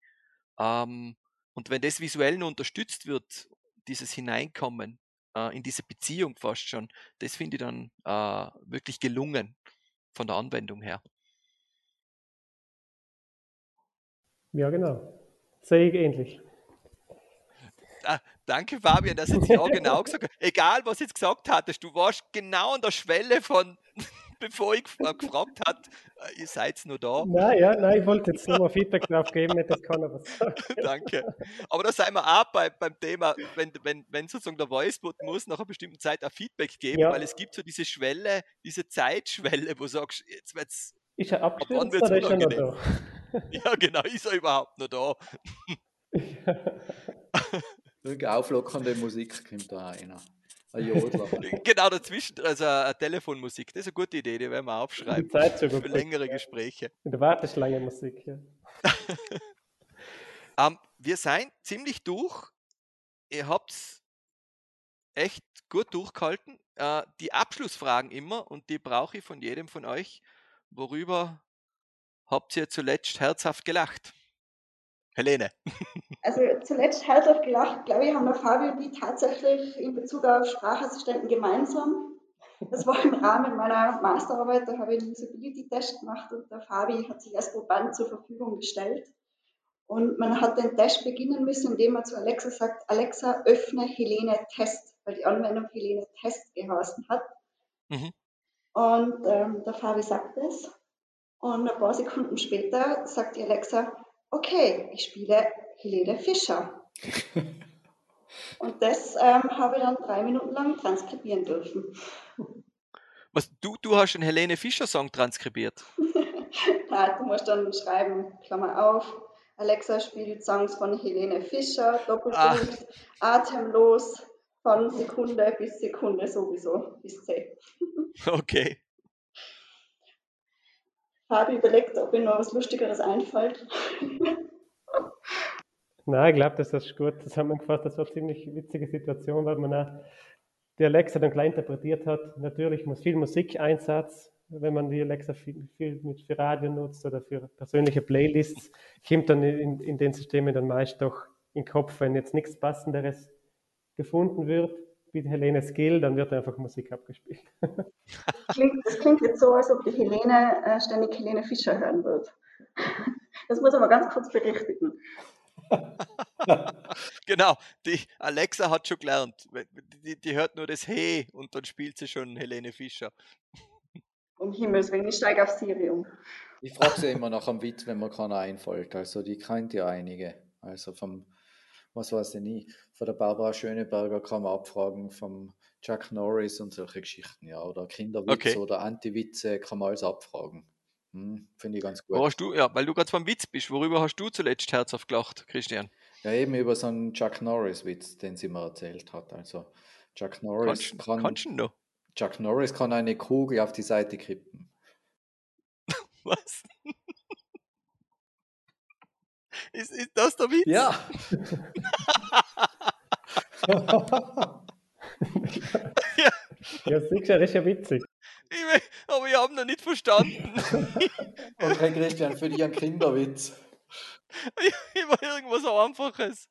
Ähm, und wenn das visuell nur unterstützt wird, dieses Hineinkommen äh, in diese Beziehung fast schon, das finde ich dann äh, wirklich gelungen von der Anwendung her. Ja, genau. Sehe ich ähnlich. Ah, danke, Fabian, dass jetzt ja genau gesagt hast. Egal, was jetzt gesagt hattest, du warst genau an der Schwelle von bevor ich gefragt hat, äh, ihr seid nur da. Nein, ja, nein, ich wollte jetzt nur mal Feedback drauf geben, nicht, keiner was sagt. Danke. Aber da sind wir auch bei, beim Thema, wenn, wenn, wenn sozusagen der Voicebot muss nach einer bestimmten Zeit auch Feedback geben, ja. weil es gibt so diese Schwelle, diese Zeitschwelle, wo du sagst, jetzt wird's. Ist er abgestürzt oder ist er noch da? Ja, genau, ist er überhaupt noch da? Irgendeine auflockernde Musik kommt da einer. genau dazwischen, also eine Telefonmusik, das ist eine gute Idee, die werden wir aufschreiben. Für längere Gespräche. In der Warteschlange Musik, ja. um, ähm, wir sind ziemlich durch. Ihr habt echt gut durchgehalten. Uh, die Abschlussfragen immer, und die brauche ich von jedem von euch. Worüber habt ihr zuletzt herzhaft gelacht? Helene. Also zuletzt herzhaft gelacht, glaube ich, haben der Fabio und ich tatsächlich in Bezug auf Sprachassistenten gemeinsam. Das war im Rahmen meiner Masterarbeit, da habe ich einen Usability-Test gemacht und der Fabi hat sich als Proband zur Verfügung gestellt. Und man hat den Test beginnen müssen, indem man zu Alexa sagt, Alexa, öffne Helene Test, weil die Anwendung Helene Test geheißen hat. Mhm. Und ähm, der Fabi sagt es. Und ein paar Sekunden später sagt die Alexa, okay, ich spiele Helene Fischer. Und das ähm, habe ich dann drei Minuten lang transkribieren dürfen. Was, du, du hast einen Helene Fischer-Song transkribiert? Nein, du musst dann schreiben, Klammer auf, Alexa spielt Songs von Helene Fischer, Doppelpunkt, atemlos, von Sekunde bis Sekunde sowieso, bis 10. Okay. Habe überlegt, ob mir noch was Lustigeres einfällt. Nein, ich glaube, das ist gut zusammengefasst. Das war eine ziemlich witzige Situation, weil man auch die Alexa dann gleich interpretiert hat. Natürlich muss viel Musikeinsatz, wenn man die Alexa viel, viel mit für Radio nutzt oder für persönliche Playlists, kommt dann in, in den Systemen dann meist doch in den Kopf, wenn jetzt nichts Passenderes gefunden wird, die Helene Skill, dann wird einfach Musik abgespielt. Klingt, das klingt jetzt so, als ob die Helene äh, ständig Helene Fischer hören wird. Das muss aber ganz kurz berichtigen. genau, die Alexa hat schon gelernt. Die, die, hört nur das Hey und dann spielt sie schon Helene Fischer. Um Himmels Willen, ich steige auf Siri um. Ich frage sie immer nach einem Witz, wenn mir keiner einfällt. Also die kennt ja einige. Also vom, was weiß ich nie, von der Barbara Schöneberger kann man abfragen, vom Chuck Norris und solche Geschichten, ja. Oder Kinderwitze okay. oder Anti-Witze kann man alles abfragen. Hm, Finde ich ganz gut. Hast du, ja, weil du gerade beim Witz bist, worüber hast du zuletzt herzhaft gelacht, Christian? Ja, eben über so einen Chuck Norris-Witz, den sie mir erzählt hat. Also, Chuck Norris kannst, kann. Kannst du? Chuck Norris kann eine Kugel auf die Seite kippen. Was? Ist, ist das der Witz? Ja. ja. Ja, sicher, ist ja witzig. Ich, aber ich habe noch nicht verstanden. okay, Christian, für dich ein Kinderwitz. Ich, war irgendwas Einfaches.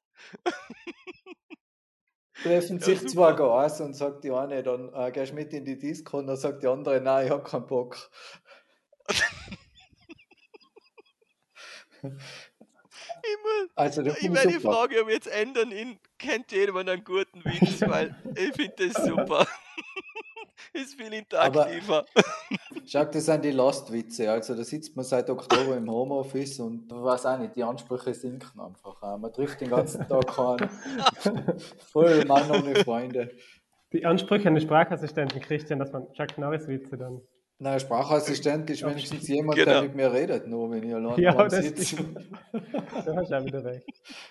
Treffen sich ja, zwei Gas und sagt die eine dann, äh, gehst mit in die Disco und dann sagt die andere, nein, ich habe keinen Bock. Immer, also, ich werde die Frage aber jetzt ändern in, kennt jemand einen guten Witz, weil ich finde das super. ist viel interaktiver. schau, das sind die Lastwitze. Also da sitzt man seit Oktober im Homeoffice und weiß auch nicht, die Ansprüche sinken einfach. Man trifft den ganzen Tag keinen. Voll Mann ohne Freunde. Die Ansprüche an den Sprachassistenten, Christian, dass man Chuck Norris Witze dann Nein, Sprachassistent ist wenigstens jemand, genau. der mit mir redet, nur wenn ich allein ja, sitze. da hast du auch wieder recht.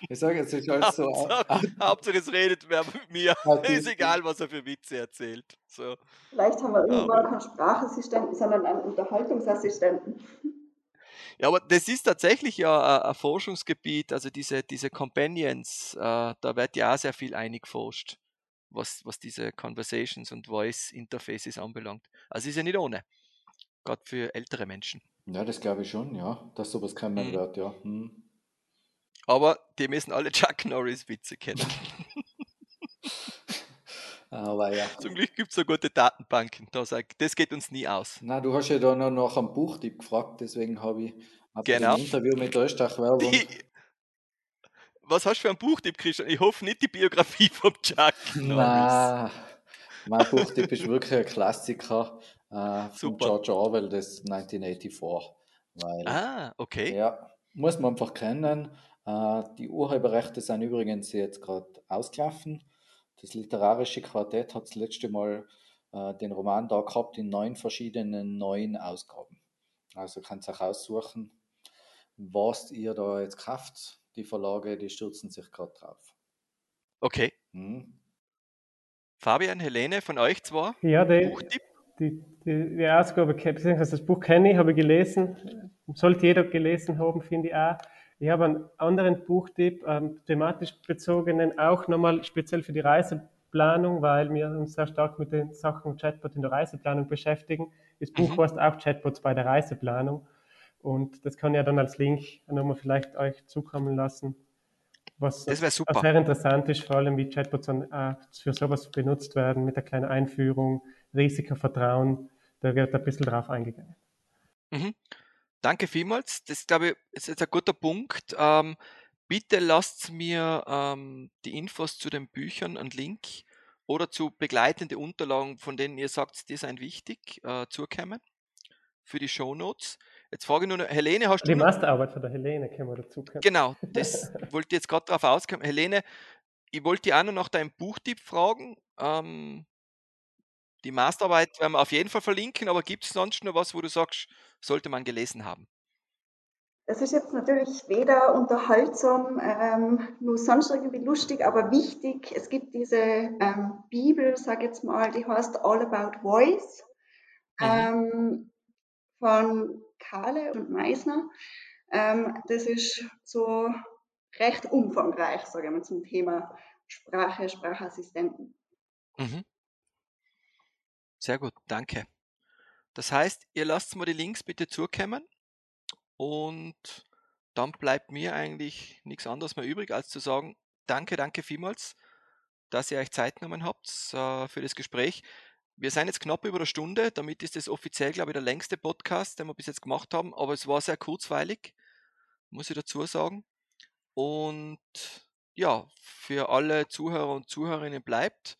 Ich sage, es ist halt so. Hauptsache, Hauptsache es redet wer mit mir. ist egal, was er für Witze erzählt. So. Vielleicht haben wir irgendwann keinen Sprachassistenten, sondern einen Unterhaltungsassistenten. Ja, aber das ist tatsächlich ja ein Forschungsgebiet, also diese, diese Companions, äh, da wird ja auch sehr viel eingeforscht was, was diese Conversations und Voice Interfaces anbelangt. Also ist ja nicht ohne. Gerade für ältere Menschen. Ja, das glaube ich schon, ja, dass sowas kommen mhm. wird, ja. Hm. Aber die müssen alle Chuck Norris Witze kennen. Aber ja. Zum Glück gibt es so gute Datenbanken. Da sag, das geht uns nie aus. Na, du hast ja da noch nach einem Buchtipp gefragt, deswegen habe ich genau. ein Interview mit der Österreich-Werbung was hast du für ein Buchtipp, Christian? Ich hoffe nicht die Biografie von Chuck Norris. Nein, mein Buchtipp ist wirklich ein Klassiker äh, von George Orwell, das 1984. Weil, ah, okay. Ja, muss man einfach kennen. Äh, die Urheberrechte sind übrigens jetzt gerade ausgelaufen. Das literarische Quartett hat das letzte Mal äh, den Roman da gehabt in neun verschiedenen neuen Ausgaben. Also könnt ihr euch aussuchen, was ihr da jetzt kauft die Verlage, die stürzen sich gerade drauf. Okay. Hm. Fabian, Helene, von euch zwar? Ja, die, Buchtipp? Die, die, die Ausgabe, beziehungsweise das Buch kenne ich, habe ich gelesen. Sollte jeder gelesen haben, finde ich auch. Ich habe einen anderen Buchtipp, ähm, thematisch bezogenen, auch nochmal speziell für die Reiseplanung, weil wir uns sehr stark mit den Sachen Chatbot in der Reiseplanung beschäftigen. Das Buch mhm. heißt auch Chatbots bei der Reiseplanung. Und das kann ja dann als Link nochmal vielleicht euch zukommen lassen. Was das super. sehr interessant ist, vor allem wie Chatbots dann äh, für sowas benutzt werden, mit der kleinen Einführung, Risikovertrauen, da wird ein bisschen drauf eingegangen. Mhm. Danke vielmals. Das glaube ich ist jetzt ein guter Punkt. Ähm, bitte lasst mir ähm, die Infos zu den Büchern und Link oder zu begleitende Unterlagen, von denen ihr sagt, die sind wichtig, äh, zukommen für die Show Notes. Jetzt frage ich nur noch, Helene, hast die du. Die Masterarbeit von der Helene können wir dazu können. Genau, das wollte ich jetzt gerade darauf auskommen. Helene, ich wollte dich auch noch nach deinem Buchtipp fragen. Ähm, die Masterarbeit werden wir auf jeden Fall verlinken, aber gibt es sonst noch was, wo du sagst, sollte man gelesen haben? Es ist jetzt natürlich weder unterhaltsam, ähm, nur sonst irgendwie lustig, aber wichtig. Es gibt diese ähm, Bibel, sag jetzt mal, die heißt All About Voice. Mhm. Ähm, von Kahle und Meisner. Ähm, das ist so recht umfangreich, sage ich mal, zum Thema Sprache, Sprachassistenten. Mhm. Sehr gut, danke. Das heißt, ihr lasst mal die Links bitte zukommen und dann bleibt mir eigentlich nichts anderes mehr übrig, als zu sagen, danke, danke vielmals, dass ihr euch Zeit genommen habt äh, für das Gespräch. Wir sind jetzt knapp über eine Stunde, damit ist das offiziell, glaube ich, der längste Podcast, den wir bis jetzt gemacht haben, aber es war sehr kurzweilig, muss ich dazu sagen. Und ja, für alle Zuhörer und Zuhörerinnen bleibt.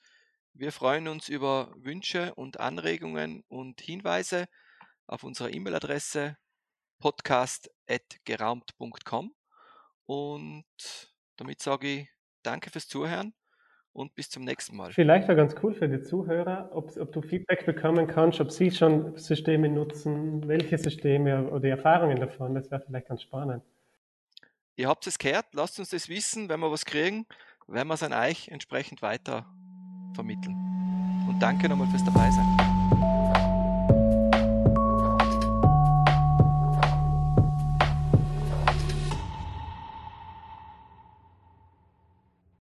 Wir freuen uns über Wünsche und Anregungen und Hinweise auf unserer E-Mail-Adresse podcast.geraumt.com. Und damit sage ich danke fürs Zuhören und bis zum nächsten Mal. Vielleicht wäre ganz cool für die Zuhörer, ob, ob, du Feedback bekommen kannst, ob sie schon Systeme nutzen, welche Systeme oder die Erfahrungen davon. Das wäre vielleicht ganz spannend. Ihr habt es gehört, lasst uns das wissen. Wenn wir was kriegen, werden wir es an euch entsprechend weiter vermitteln. Und danke nochmal fürs Dabeisein.